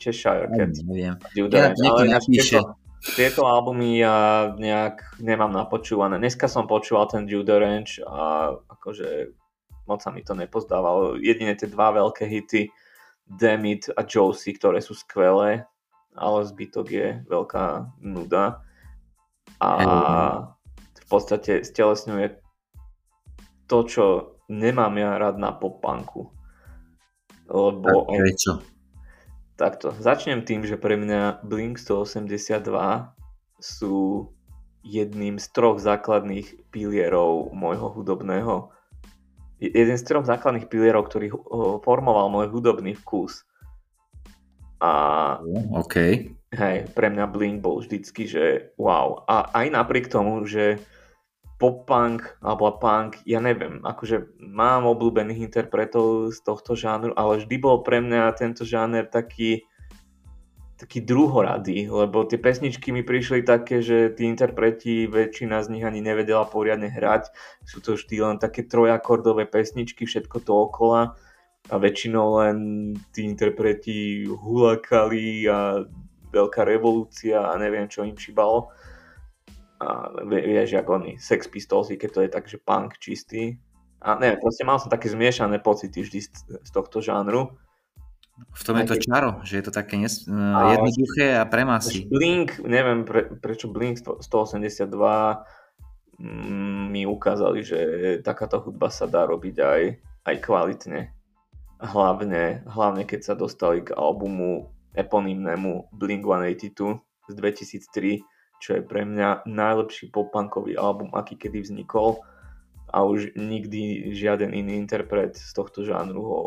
Speaker 1: Cheshire Cat.
Speaker 2: Neviem. Ja,
Speaker 1: ale keď to, tieto albumy ja nejak nemám napočúvané. Dneska som počúval ten Judo Ranch a akože moc sa mi to nepozdávalo. Jedine tie dva veľké hity Demit a Josie, ktoré sú skvelé, ale zbytok je veľká nuda. A v podstate stelesňuje to, čo nemám ja rád na pop-punku. Lebo...
Speaker 2: A prečo?
Speaker 1: Takto, začnem tým, že pre mňa Blink 182 sú jedným z troch základných pilierov môjho hudobného jeden z troch základných pilierov, ktorý formoval môj hudobný vkus. A
Speaker 2: OK.
Speaker 1: Hej, pre mňa Blink bol vždycky, že wow. A aj napriek tomu, že pop-punk alebo punk, ja neviem, akože mám obľúbených interpretov z tohto žánru, ale vždy bol pre mňa tento žáner taký taký druhoradý, lebo tie pesničky mi prišli také, že tí interpreti, väčšina z nich ani nevedela poriadne hrať. Sú to vždy len také trojakordové pesničky, všetko to okola a väčšinou len tí interpreti hulakali a veľká revolúcia a neviem, čo im šibalo a vieš, ako oni, Sex Pistols, keď to je tak, že punk čistý. A neviem, proste mal som také zmiešané pocity vždy z, z tohto žánru.
Speaker 2: V tom je to čaro, že je to také nes- a jednoduché a pre masy.
Speaker 1: Blink, neviem pre, prečo Blink 182 mm, mi ukázali, že takáto hudba sa dá robiť aj, aj kvalitne. Hlavne, hlavne keď sa dostali k albumu eponymnému Blink 182 z 2003, čo je pre mňa najlepší popunkový album, aký kedy vznikol a už nikdy žiaden iný interpret z tohto žánru ho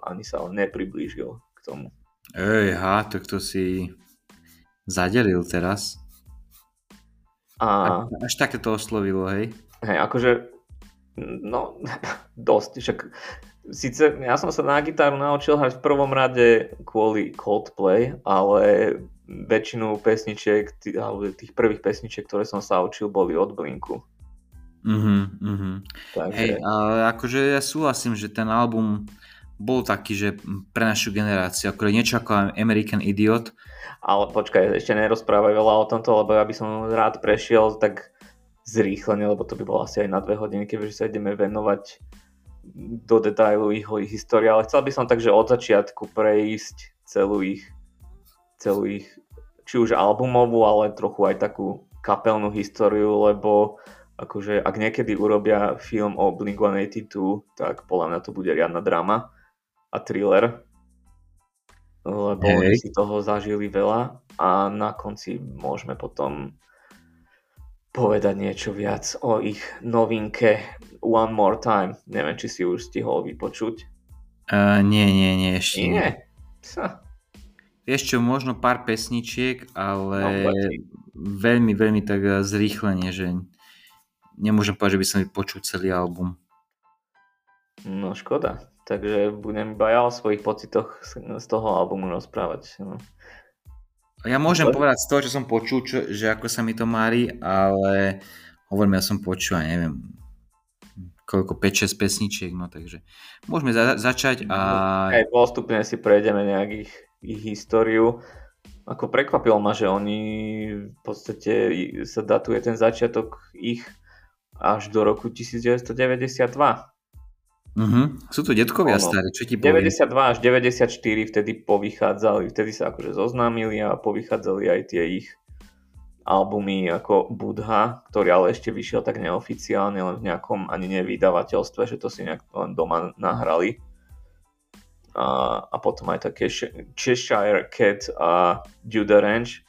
Speaker 1: ani sa nepriblížil k tomu.
Speaker 2: Ej, ha, tak to si zadelil teraz. A... Až, také to oslovilo, hej?
Speaker 1: Hej, akože, no, dosť, však Sice ja som sa na gitaru naučil hrať v prvom rade kvôli Coldplay, ale väčšinu pesničiek, tých, alebo tých prvých pesničiek, ktoré som sa učil, boli od Blinku.
Speaker 2: Uh-huh. Takže... Hej, ale akože ja súhlasím, že ten album bol taký, že pre našu generáciu, ako niečo ako American Idiot.
Speaker 1: Ale počkaj, ešte nerozprávaj veľa o tomto, lebo ja by som rád prešiel tak zrýchlene, lebo to by bolo asi aj na dve hodiny, keďže sa ideme venovať do detailu ich, ich histórie, ale chcel by som takže od začiatku prejsť celú ich, celú ich či už albumovú, ale trochu aj takú kapelnú históriu, lebo akože ak niekedy urobia film o Blink-182, tak podľa mňa to bude riadna drama a thriller, lebo hey. si toho zažili veľa a na konci môžeme potom povedať niečo viac o ich novinke One More Time. Neviem, či si už stihol vypočuť.
Speaker 2: Uh, nie, nie, nie, ešte
Speaker 1: nie.
Speaker 2: Sa. Vieš čo, možno pár pesničiek, ale no, veľmi, veľmi tak eh, zrýchlenie, že nemôžem povedať, že by som vypočul celý album.
Speaker 1: No škoda. Takže budem iba ja o svojich pocitoch z toho albumu rozprávať. No.
Speaker 2: Ja môžem Ale... povedať z toho, čo som počul, čo, že ako sa mi to mári, ale hovorím, ja som počul, neviem, koľko 5-6 pesničiek, no takže môžeme za- začať a...
Speaker 1: Aj postupne si prejdeme nejak ich, ich históriu. Ako prekvapilo ma, že oni v podstate sa datuje ten začiatok ich až do roku 1992.
Speaker 2: Uh-huh. Sú to detkovia ono, starí, čo ti poviem?
Speaker 1: 92 až 94 vtedy povychádzali, vtedy sa akože zoznámili a povychádzali aj tie ich albumy ako Budha, ktorý ale ešte vyšiel tak neoficiálne, len v nejakom ani nevydavateľstve, že to si nejak len doma nahrali. A, a potom aj také Cheshire Cat a Judah Ranch.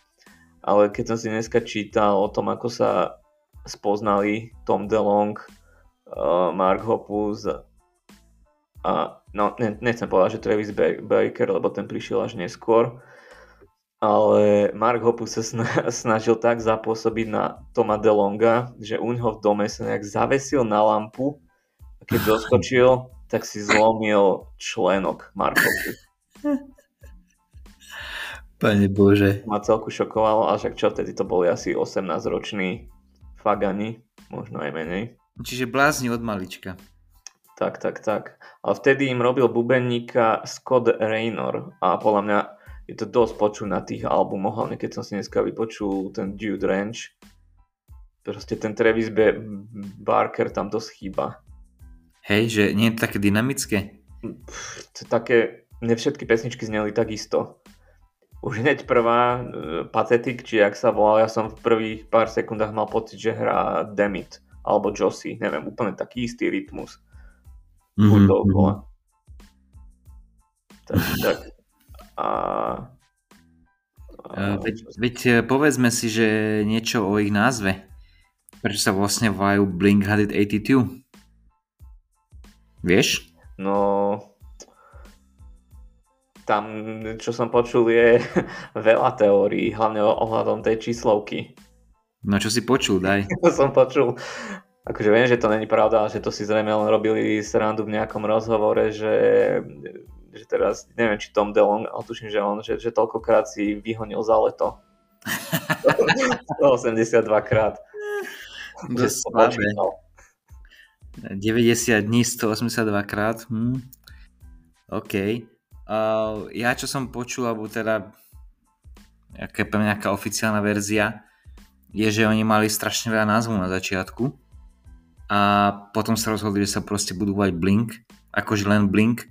Speaker 1: Ale keď som si dneska čítal o tom, ako sa spoznali Tom DeLong, uh, Mark Hoppus a no, ne, nechcem povedať, že Travis Baker, lebo ten prišiel až neskôr, ale Mark Hoppus sa snažil tak zapôsobiť na Toma DeLonga, že u neho v dome sa nejak zavesil na lampu a keď doskočil, tak si zlomil členok Mark Hoppus.
Speaker 2: Pane Bože.
Speaker 1: Ma celku šokovalo, a však čo vtedy to boli asi 18-roční fagani, možno aj menej.
Speaker 2: Čiže blázni od malička.
Speaker 1: Tak, tak, tak. Ale vtedy im robil bubeníka Scott Raynor a podľa mňa je to dosť počuť na tých albumoch, hlavne keď som si dneska vypočul ten Dude Ranch. Proste ten Travis B. Barker tam dosť chýba.
Speaker 2: Hej, že nie je to také dynamické?
Speaker 1: Pff, to také, ne všetky pesničky zneli takisto. Už hneď prvá uh, Pathetic, či jak sa volal, ja som v prvých pár sekundách mal pocit, že hrá Demit alebo Josie, neviem, úplne taký istý rytmus. Mm-hmm. dookola. Tak, tak. A,
Speaker 2: a... Veď, veď e, povedzme si, že niečo o ich názve. Prečo sa vlastne volajú Blink 182? Vieš?
Speaker 1: No, tam, čo som počul, je veľa teórií, hlavne ohľadom tej číslovky.
Speaker 2: No čo si počul, daj.
Speaker 1: som počul, akože viem, že to není pravda, že to si zrejme len robili srandu v nejakom rozhovore, že že teraz, neviem, či Tom DeLong, ale tuším, že on, že, že toľkokrát si vyhonil za leto. 182 krát.
Speaker 2: Dosť slabé. 90 dní, 182 krát. Hm. OK. Uh, ja čo som počul, alebo teda nejaká, nejaká oficiálna verzia, je, že oni mali strašne veľa názvov na začiatku a potom sa rozhodli, že sa proste budú vať Blink, akože len Blink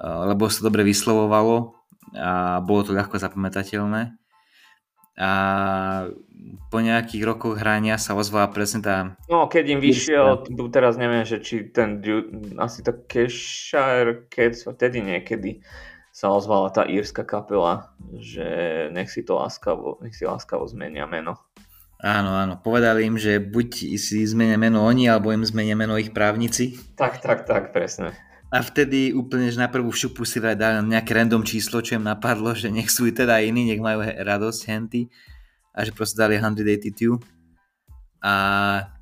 Speaker 2: lebo sa dobre vyslovovalo a bolo to ľahko zapamätateľné. A po nejakých rokoch hrania sa ozvala presne tá...
Speaker 1: No, keď im vyšiel, tu teraz neviem, že či ten asi to Cheshire Cats, vtedy niekedy sa ozvala tá írska kapela, že nech si to láskavo, nech si láskavo zmenia meno.
Speaker 2: Áno, áno. Povedali im, že buď si zmenia meno oni, alebo im zmenia meno ich právnici.
Speaker 1: Tak, tak, tak, presne.
Speaker 2: A vtedy úplne, že na prvú šupu si dali nejaké random číslo, čo im napadlo, že nech sú teda iní, nech majú radosť henty. A že proste dali 182. A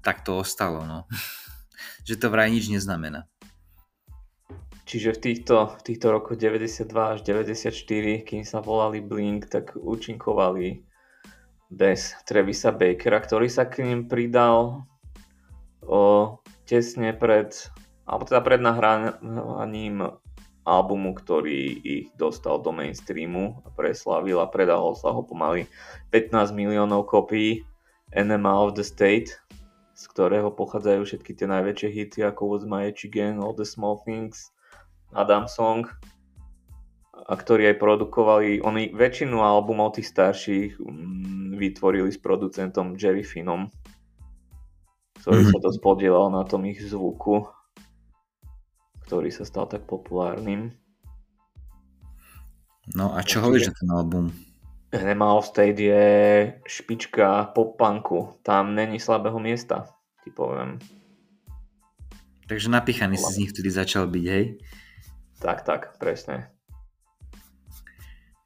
Speaker 2: tak to ostalo, no. že to vraj nič neznamená.
Speaker 1: Čiže v týchto, v týchto rokoch 92 až 94, kým sa volali Blink, tak účinkovali bez Trevisa Bakera, ktorý sa k ním pridal o, tesne pred alebo teda pred nahrávaním albumu, ktorý ich dostal do mainstreamu a preslavil a predal sa ho pomaly 15 miliónov kopií Enema of the State, z ktorého pochádzajú všetky tie najväčšie hity ako What's My Age Again, All the Small Things, Adam Song a ktorí aj produkovali, oni väčšinu albumov tých starších mm, vytvorili s producentom Jerry Finom, ktorý mm-hmm. sa dosť podielal na tom ich zvuku ktorý sa stal tak populárnym.
Speaker 2: No a čo hovoríš na ten album?
Speaker 1: Animal State je špička pop-punku. Tam není slabého miesta, ti poviem.
Speaker 2: Takže napíchaný si z nich vtedy začal byť, hej?
Speaker 1: Tak, tak, presne.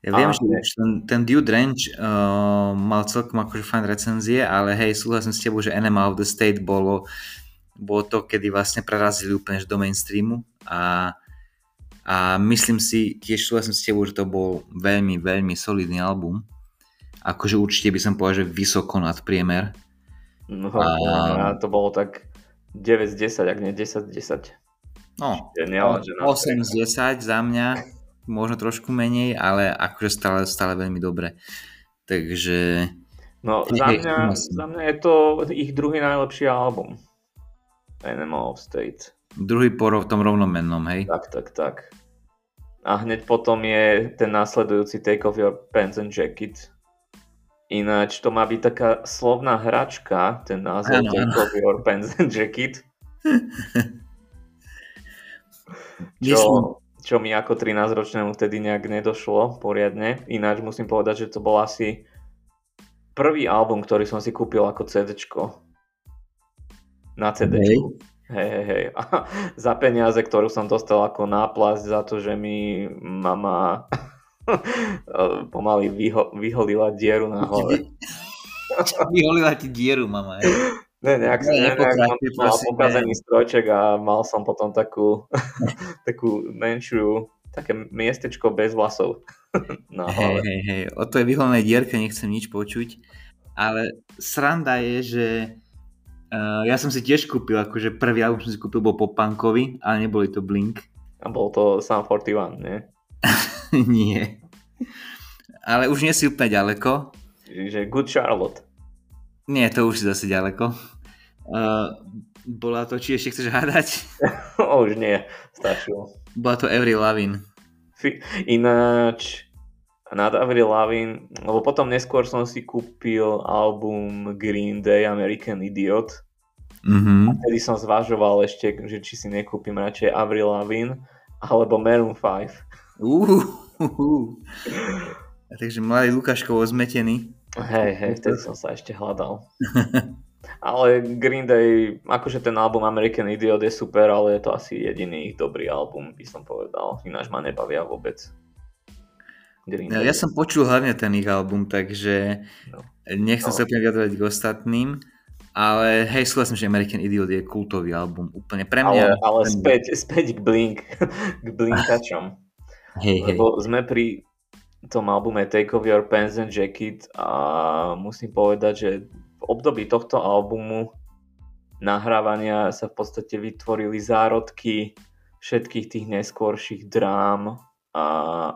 Speaker 2: Ja viem, a, že ten, ten Dude Ranch uh, mal celkom akože fajn recenzie, ale hej, súhlasím s tebou, že Animal of the State bolo, bolo to, kedy vlastne prerazili úplne do mainstreamu a, a myslím si, tiež súhlasím s tebou, že to bol veľmi, veľmi solidný album. Akože určite by som povedal, že vysoko nad priemer.
Speaker 1: No, a... to bolo tak 9 z 10, ak nie 10 z 10.
Speaker 2: No, Geniál, 8 z 10 za mňa, možno trošku menej, ale akože stále, stále veľmi dobre. Takže...
Speaker 1: No, za mňa, za mňa je to ich druhý najlepší album. Animal of State.
Speaker 2: Druhý po tom rovnomennom, hej?
Speaker 1: Tak, tak, tak. A hneď potom je ten následujúci Take off your pants and jacket. Ináč to má byť taká slovná hračka, ten názov ano, Take ano. off your pants and jacket. čo, čo mi ako 13-ročnému vtedy nejak nedošlo poriadne. Ináč musím povedať, že to bol asi prvý album, ktorý som si kúpil ako CD. Na CD. Okay. Hej, hej, hej. A za peniaze, ktorú som dostal ako náplasť za to, že mi mama pomaly vyho- vyholila dieru na hlave.
Speaker 2: vyholila ti dieru, mama. Hej.
Speaker 1: Ne, nejak, ne, nejak som mal pokazený strojček a mal som potom takú, takú menšiu, také miestečko bez vlasov na hlave.
Speaker 2: Hej, hej, hej. O to je vyholené dierke nechcem nič počuť. Ale sranda je, že Uh, ja som si tiež kúpil, akože prvý album som si kúpil bol popunkový, ale neboli to Blink.
Speaker 1: A bol to Sam 41, nie?
Speaker 2: nie. ale už nie si úplne ďaleko.
Speaker 1: Čiže Good Charlotte.
Speaker 2: Nie, to už si zase ďaleko. Uh, bola to, či ešte chceš hádať?
Speaker 1: už nie, stačilo.
Speaker 2: Bola to Every Lavin.
Speaker 1: Ináč, nad Avril Lavigne, lebo potom neskôr som si kúpil album Green Day American Idiot. Mm-hmm. A vtedy som zvažoval ešte, že či si nekúpim radšej Avril Lavigne alebo Maroon 5. Uh, uh, uh.
Speaker 2: A takže mladý Lukáškovo zmetený.
Speaker 1: Hej, hej, vtedy som sa ešte hľadal. ale Green Day, akože ten album American Idiot je super, ale je to asi jediný dobrý album, by som povedal. Ináč ma nebavia vôbec.
Speaker 2: Green ja, ja som počul hlavne ten ich album, takže no. nechcem no. sa úplne vyjadrovať k ostatným, ale hej, súhlasím, že American Idiot je kultový album. Úplne pre mňa...
Speaker 1: Ale, ale späť, späť k Blink, k Blinkačom. Hej, Lebo hej. sme pri tom albume Take Off Your Pants and Jacket a musím povedať, že v období tohto albumu nahrávania sa v podstate vytvorili zárodky všetkých tých neskôrších drám a,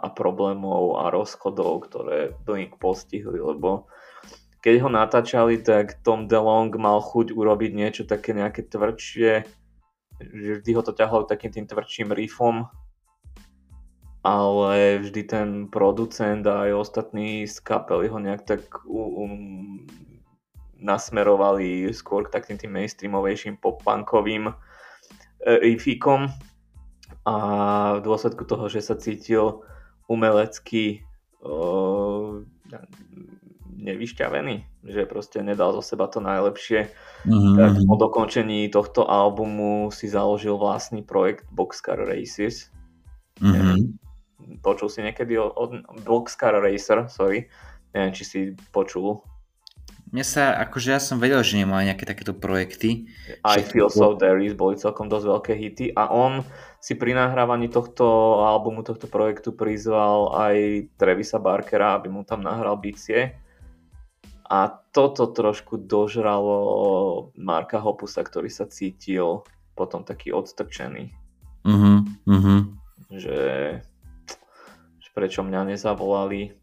Speaker 1: a problémov a rozchodov, ktoré Blink postihli, lebo keď ho natáčali, tak Tom DeLong mal chuť urobiť niečo také nejaké tvrdšie, že vždy ho to ťahalo takým tým tvrdším riffom, ale vždy ten producent a aj ostatní z kapely ho nejak tak um, nasmerovali skôr k takým tým mainstreamovejším pop-punkovým e, riffikom a v dôsledku toho, že sa cítil umelecky uh, nevyšťavený, že proste nedal zo seba to najlepšie, mm-hmm. tak po dokončení tohto albumu si založil vlastný projekt Boxcar Races. Mm-hmm. Počul si niekedy o, o Boxcar Racer, sorry, neviem, či si počul
Speaker 2: mne sa, akože ja som vedel, že nemá nejaké takéto projekty.
Speaker 1: I Feel So There Is boli celkom dosť veľké hity a on si pri nahrávaní tohto albumu, tohto projektu prizval aj Trevisa Barkera, aby mu tam nahral bicie. A toto trošku dožralo Marka Hopusa, ktorý sa cítil potom taký odstrčený. Uh-huh, uh-huh. Že, že prečo mňa nezavolali.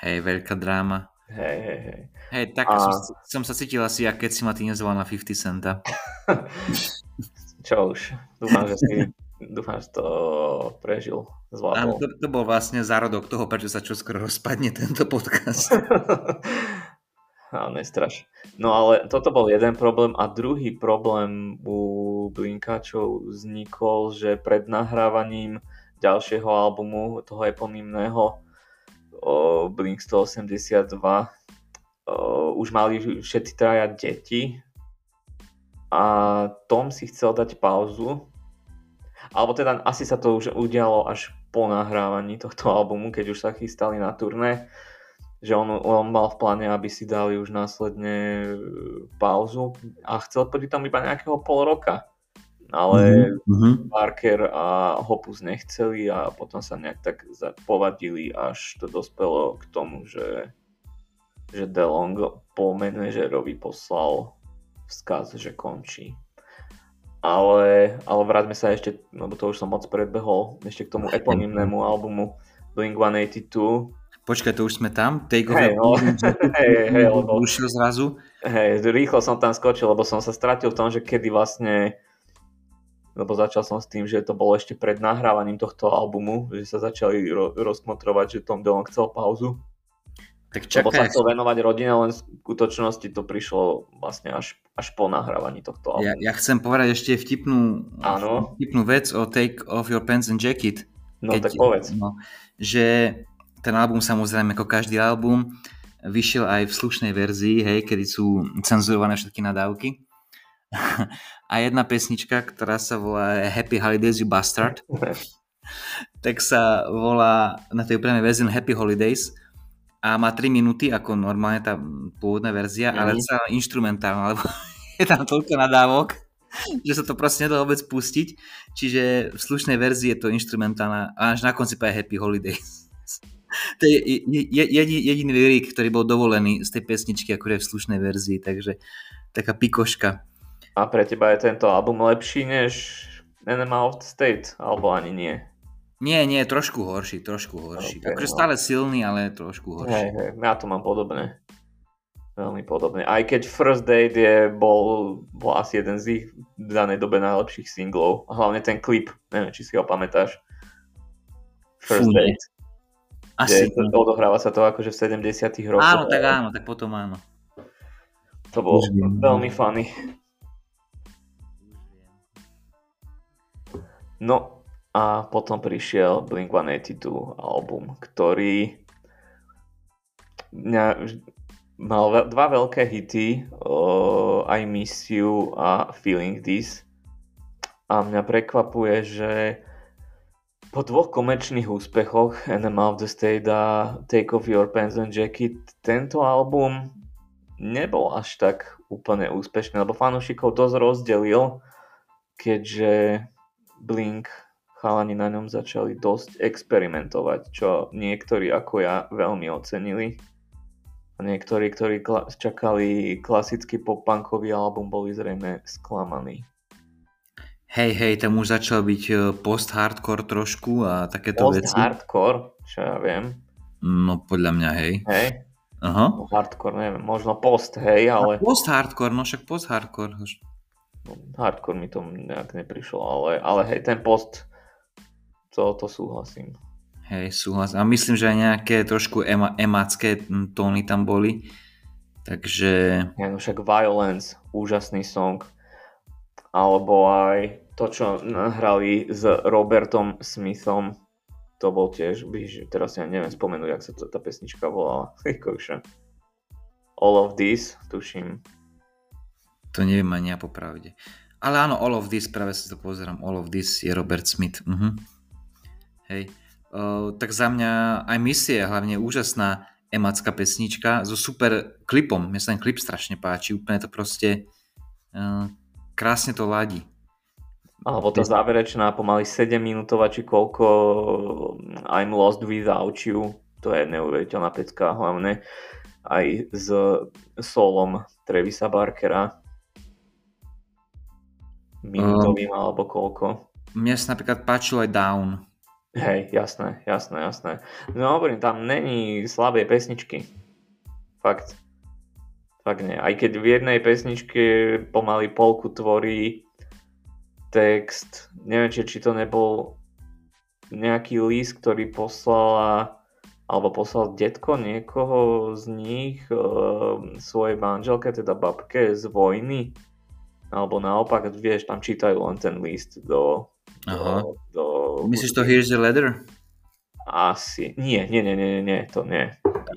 Speaker 2: Hej, veľká dráma.
Speaker 1: Hej, hej, hej.
Speaker 2: Hej, tak a... som, som sa cítil asi, keď si ma ty nezval na 50 centa.
Speaker 1: Čo už, dúfam, že si dúfam, že to prežil, zvládol.
Speaker 2: to, to bol vlastne zárodok toho, prečo sa čoskoro rozpadne tento podcast.
Speaker 1: a nestraš. No ale toto bol jeden problém a druhý problém u Blinkáčov vznikol, že pred nahrávaním ďalšieho albumu, toho eponymného, o Blink 182 o, už mali všetci traja deti a Tom si chcel dať pauzu alebo teda asi sa to už udialo až po nahrávaní tohto albumu, keď už sa chystali na turné, že on, on mal v pláne, aby si dali už následne pauzu a chcel pritom iba nejakého pol roka ale mm-hmm. Parker a Hopus nechceli a potom sa nejak tak povadili, až to dospelo k tomu, že, že DeLong po manažerovi poslal vzkaz, že končí. Ale, ale vráťme sa ešte, lebo to už som moc predbehol, ešte k tomu eponymnému albumu Blink-182.
Speaker 2: Počkaj, to už sme tam? Take
Speaker 1: hey, no. hey, hey, lebo...
Speaker 2: Zrazu?
Speaker 1: Hej, rýchlo som tam skočil, lebo som sa stratil v tom, že kedy vlastne lebo začal som s tým, že to bolo ešte pred nahrávaním tohto albumu, že sa začali ro- rozkmotrovať, že Tom Delon chcel pauzu. Tak čakaj, lebo sa chcel venovať rodine, len v skutočnosti to prišlo vlastne až, až po nahrávaní tohto albumu.
Speaker 2: Ja, ja chcem povedať ešte vtipnú, Áno. vtipnú vec o Take Off Your Pants and Jacket.
Speaker 1: No keď, tak povedz.
Speaker 2: No, že ten album samozrejme ako každý album vyšiel aj v slušnej verzii, hej, kedy sú cenzurované všetky nadávky a jedna pesnička, ktorá sa volá Happy Holidays You Bastard, tak sa volá na tej úprimnej verzii Happy Holidays a má 3 minúty ako normálne tá pôvodná verzia, mm. ale mhm. celá instrumentálna, lebo je tam toľko nadávok, že sa to proste nedá vôbec pustiť. Čiže v slušnej verzii je to instrumentálna a až na konci je Happy Holidays. to je jediný, jediný ktorý bol dovolený z tej pesničky, je v slušnej verzii, takže taká pikoška.
Speaker 1: A pre teba je tento album lepší než Enema of the State, alebo ani nie?
Speaker 2: Nie, nie, trošku horší, trošku horší. Okay, akože no. stále silný, ale trošku horší.
Speaker 1: Hej, hej, ja to mám podobné. Veľmi podobné. Aj keď First Date je, bol, bol asi jeden z ich v danej dobe najlepších singlov. Hlavne ten klip, neviem, či si ho pamätáš. First Fú, Date. Asi. Kde odohráva sa to akože v 70 rokoch.
Speaker 2: Áno, tak áno, tak potom áno.
Speaker 1: To bolo veľmi funny. No a potom prišiel Blink-182 album, ktorý mňa mal dva veľké hity, uh, I Miss You a Feeling This. A mňa prekvapuje, že po dvoch komerčných úspechoch Animal of the State a Take Off Your Pants and Jacket tento album nebol až tak úplne úspešný, lebo fanúšikov dosť rozdelil, keďže Blink chalani na ňom začali dosť experimentovať, čo niektorí ako ja veľmi ocenili. A niektorí, ktorí kla- čakali klasický pop-punkový album, boli zrejme sklamaní.
Speaker 2: Hej, hej, tam už začal byť e, post-hardcore trošku a takéto
Speaker 1: post veci. Post-hardcore? Čo ja viem.
Speaker 2: No podľa mňa, hej.
Speaker 1: Hej? Aha. No, hardcore, neviem, možno post, hej, ale...
Speaker 2: Post-hardcore, no však post-hardcore.
Speaker 1: No, hardcore mi to nejak neprišlo, ale, ale hej, ten post, to, to súhlasím.
Speaker 2: Hej, súhlas. A myslím, že aj nejaké trošku ema, emácké tóny tam boli. Takže...
Speaker 1: Ja, no však Violence, úžasný song. Alebo aj to, čo nahrali s Robertom Smithom. To bol tiež, teraz ja neviem spomenúť, jak sa to, tá pesnička volala. All of This, tuším.
Speaker 2: To neviem ani ja popravde. Ale áno, All of This, práve si to pozerám. All of This je Robert Smith. Uh-huh. Hej tak za mňa aj misie, hlavne úžasná emacká pesnička so super klipom. Mne sa ten klip strašne páči, úplne to proste uh, krásne to ladí.
Speaker 1: Alebo tá záverečná pomaly 7 minútová, či koľko I'm lost without you, to je neuveriteľná pecka, hlavne aj s solom Trevisa Barkera minútovým um, alebo koľko.
Speaker 2: Mne sa napríklad páčilo aj Down,
Speaker 1: Hej, jasné, jasné, jasné. No hovorím, tam není slabé pesničky. Fakt. Fakt nie. Aj keď v jednej pesničke pomaly polku tvorí text, neviem, či, či to nebol nejaký list, ktorý poslala alebo poslal detko niekoho z nich e, svojej manželke, teda babke z vojny, alebo naopak, vieš, tam čítajú len ten list do, Aha. do, do
Speaker 2: Myslíš to Here's the Letter?
Speaker 1: Asi. Nie, nie, nie, nie, nie, to nie.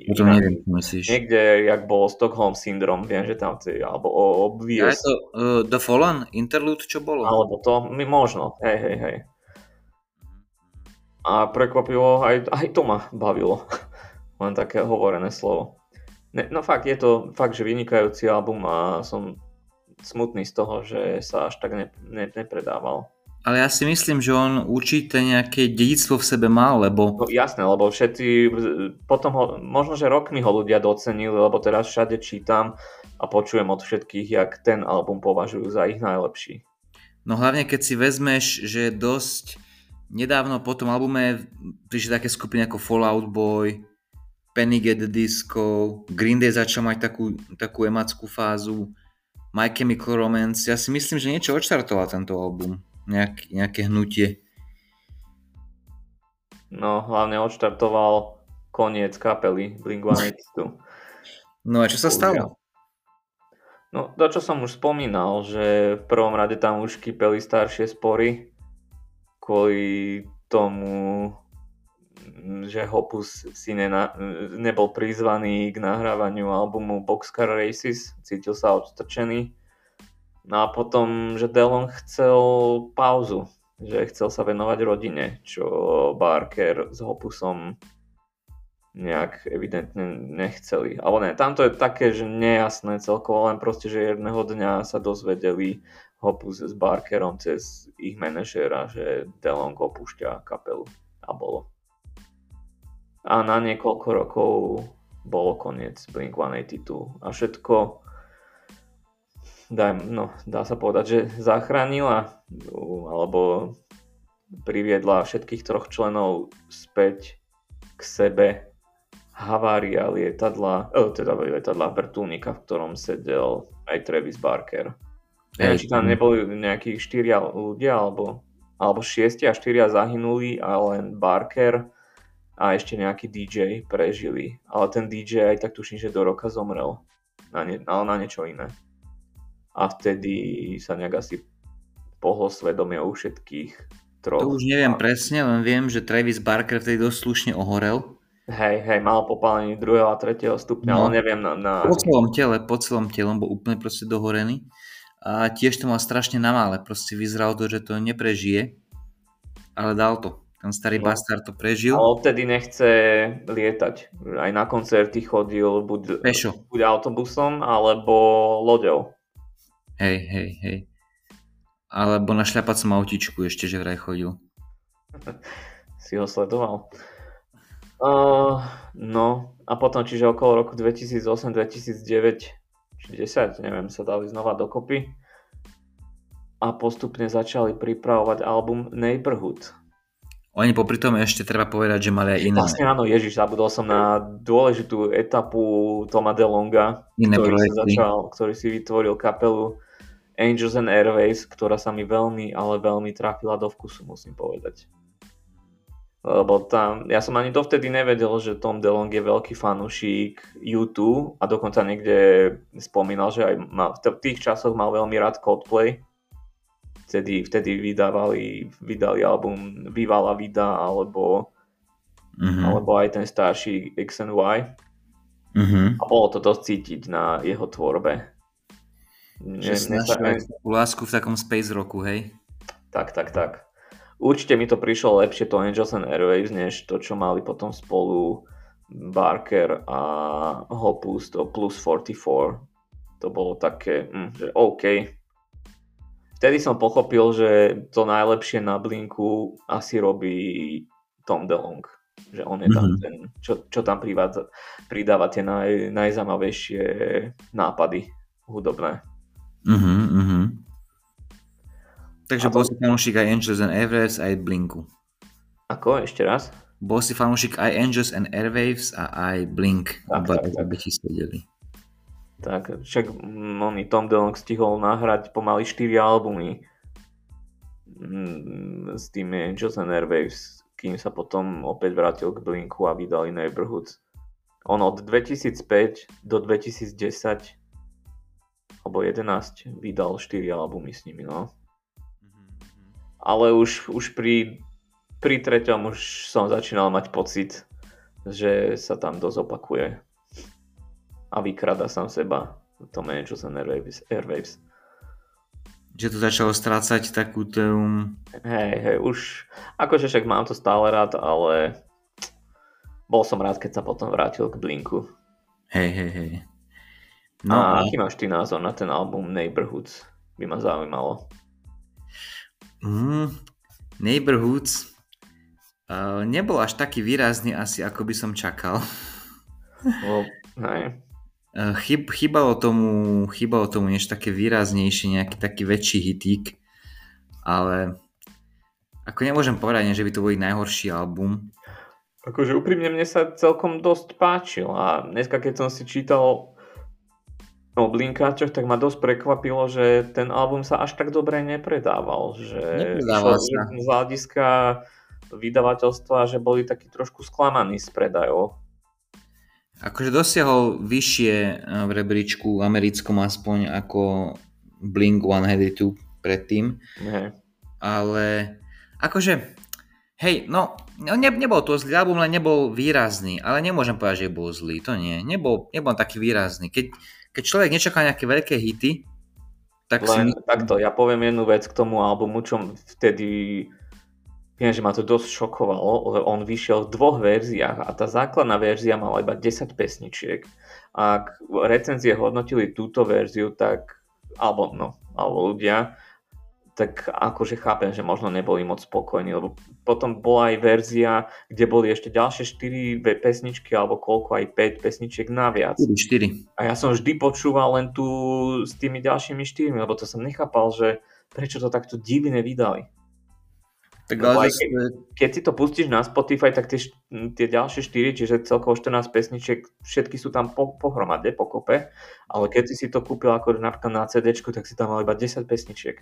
Speaker 2: Ja to neviem, myslíš.
Speaker 1: Niekde, jak bol Stockholm syndrom, viem, že tam je, alebo Obvious.
Speaker 2: Ja to uh, The Fallen Interlude, čo bolo?
Speaker 1: Alebo to, my možno, hej, hej, hej. A prekvapilo, aj, aj to ma bavilo. Len také hovorené slovo. Ne, no fakt, je to fakt, že vynikajúci album a som smutný z toho, že sa až tak ne, ne, nepredával.
Speaker 2: Ale ja si myslím, že on určite nejaké dedictvo v sebe mal, lebo...
Speaker 1: No jasné, lebo všetci, potom ho, možno, že rokmi ho ľudia docenili, lebo teraz všade čítam a počujem od všetkých, jak ten album považujú za ich najlepší.
Speaker 2: No hlavne keď si vezmeš, že dosť nedávno po tom albume prišli také skupiny ako Fallout Boy, Panic at the Disco, Green Day začal mať takú, takú emackú fázu, My Chemical Romance. Ja si myslím, že niečo odštartoval tento album nejak, nejaké hnutie.
Speaker 1: No, hlavne odštartoval koniec kapely Blink-182.
Speaker 2: No a čo sa stalo?
Speaker 1: No, to čo som už spomínal, že v prvom rade tam už kypeli staršie spory kvôli tomu, že Hopus si nena, nebol prizvaný k nahrávaniu albumu Boxcar Races, cítil sa odstrčený No a potom, že Delon chcel pauzu, že chcel sa venovať rodine, čo Barker s Hopusom nejak evidentne nechceli. Alebo ne, tamto je také, že nejasné celkovo, len proste, že jedného dňa sa dozvedeli Hopus s Barkerom cez ich manažéra, že Delong opúšťa kapelu. A bolo. A na niekoľko rokov bolo koniec Blink-182 a všetko dá, no, dá sa povedať, že zachránila alebo priviedla všetkých troch členov späť k sebe havária lietadla, oh, teda lietadla vrtulníka, v ktorom sedel aj Travis Barker. Neviem, či tam neboli nejakí štyria ľudia, alebo, alebo šiesti a štyria zahynuli a len Barker a ešte nejaký DJ prežili. Ale ten DJ aj tak tuším, že do roka zomrel. Na ne, ale na niečo iné. A vtedy sa nejak asi pohlo svedomie u všetkých troch.
Speaker 2: To už neviem presne, len viem, že Travis Barker vtedy dosť slušne ohorel
Speaker 1: Hej, hej, mal popálenie druhého a tretieho stupňa, no, ale neviem na, na...
Speaker 2: Po celom tele, po celom tele, bol úplne proste dohorený. A tiež to mal strašne na mále, proste vyzeralo to, že to neprežije, ale dal to. Ten starý no. bastard to prežil.
Speaker 1: Ale odtedy nechce lietať. Aj na koncerty chodil buď, Pešo. buď autobusom, alebo loďou.
Speaker 2: Hej, hej, hej. Alebo na šľapacom autičku ešte, že vraj chodil.
Speaker 1: si ho sledoval. Uh, no a potom, čiže okolo roku 2008, 2009, či 10, neviem, sa dali znova dokopy a postupne začali pripravovať album Neighborhood.
Speaker 2: Oni popri tom ešte treba povedať, že mali aj iné.
Speaker 1: Vlastne áno, Ježiš, zabudol som na dôležitú etapu Toma DeLonga, iné ktorý, si začal, ktorý si vytvoril kapelu Angels and Airways, ktorá sa mi veľmi, ale veľmi trafila do vkusu, musím povedať lebo tam, ja som ani dovtedy nevedel, že Tom DeLong je veľký fanúšik YouTube a dokonca niekde spomínal, že aj mal, v tých časoch mal veľmi rád Coldplay. Vtedy, vtedy vydávali, vydali album Vivala Vida alebo, mm-hmm. alebo aj ten starší X and Y. Mm-hmm. A bolo to dosť cítiť na jeho tvorbe.
Speaker 2: Že snažil lásku v takom space roku, hej?
Speaker 1: Tak, tak, tak. Určite mi to prišlo lepšie to Angels and Airwaves, než to, čo mali potom spolu Barker a Hopus, to plus 44. To bolo také, hm, že OK. Vtedy som pochopil, že to najlepšie na Blinku asi robí Tom DeLong. Že on je tam mm-hmm. ten, čo, čo tam privádza, pridáva tie naj, najzaujímavejšie nápady hudobné.
Speaker 2: Mm-hmm, mm-hmm. Takže to... bol si fanúšik aj Angels and Airwaves aj Blinku.
Speaker 1: Ako? Ešte raz?
Speaker 2: Bol si fanúšik aj Angels and Airwaves a aj Blink. Tak, oba, tak, tak. ti sedeli.
Speaker 1: Tak, však on Tom DeLonge stihol nahrať pomaly 4 albumy mm, s tými Angels and Airwaves, kým sa potom opäť vrátil k Blinku a vydali Neighborhoods. On od 2005 do 2010 alebo 11 vydal 4 albumy s nimi, no ale už, už pri, pri treťom už som začínal mať pocit, že sa tam dosť opakuje a vykrada sám seba to Managers and Airwaves. Airwaves.
Speaker 2: Že to začalo strácať takú tú...
Speaker 1: Hej, hej, už akože však mám to stále rád, ale bol som rád, keď sa potom vrátil k Blinku.
Speaker 2: Hej, hej, hej.
Speaker 1: No, a aký máš ty názor na ten album Neighborhoods? By ma zaujímalo.
Speaker 2: Mm, Neighborhoods uh, nebol až taký výrazný asi, ako by som čakal.
Speaker 1: Well, hej.
Speaker 2: Uh, chyb, chýbalo tomu, chýbalo tomu niečo také výraznejšie, nejaký taký väčší hitík, ale ako nemôžem povedať, že by to bol ich najhorší album.
Speaker 1: Akože úprimne mne sa celkom dosť páčil a dneska keď som si čítal o Blinkáčoch, tak ma dosť prekvapilo, že ten album sa až tak dobre nepredával. Že
Speaker 2: Nepredával sa.
Speaker 1: Z hľadiska vydavateľstva, že boli takí trošku sklamaní z predajov.
Speaker 2: Akože dosiahol vyššie eh, v rebríčku americkom aspoň ako Blink 182 predtým.
Speaker 1: Nie.
Speaker 2: Ale akože, hej, no, no ne, nebol to zlý album, len nebol výrazný, ale nemôžem povedať, že bol zlý, to nie, nebol, nebol taký výrazný. Keď, keď človek nečaká nejaké veľké hity, tak
Speaker 1: Len si... takto, ja poviem jednu vec k tomu albumu, čo vtedy viem, že ma to dosť šokovalo, že on vyšiel v dvoch verziách a tá základná verzia mala iba 10 pesničiek. Ak recenzie hodnotili túto verziu, tak alebo, no, alebo ľudia, tak akože chápem, že možno neboli moc spokojní, lebo potom bola aj verzia, kde boli ešte ďalšie 4 pesničky, alebo koľko, aj 5 pesničiek naviac.
Speaker 2: 4.
Speaker 1: A ja som vždy počúval len tu s tými ďalšími 4, lebo to som nechápal, že prečo to takto divne vydali.
Speaker 2: Tak ale
Speaker 1: keď, keď si to pustíš na Spotify, tak tie, tie ďalšie 4, čiže celkovo 14 pesničiek, všetky sú tam po, pohromade, pokope, ale keď si si to kúpil ako napríklad na CD, tak si tam mal iba 10 pesničiek.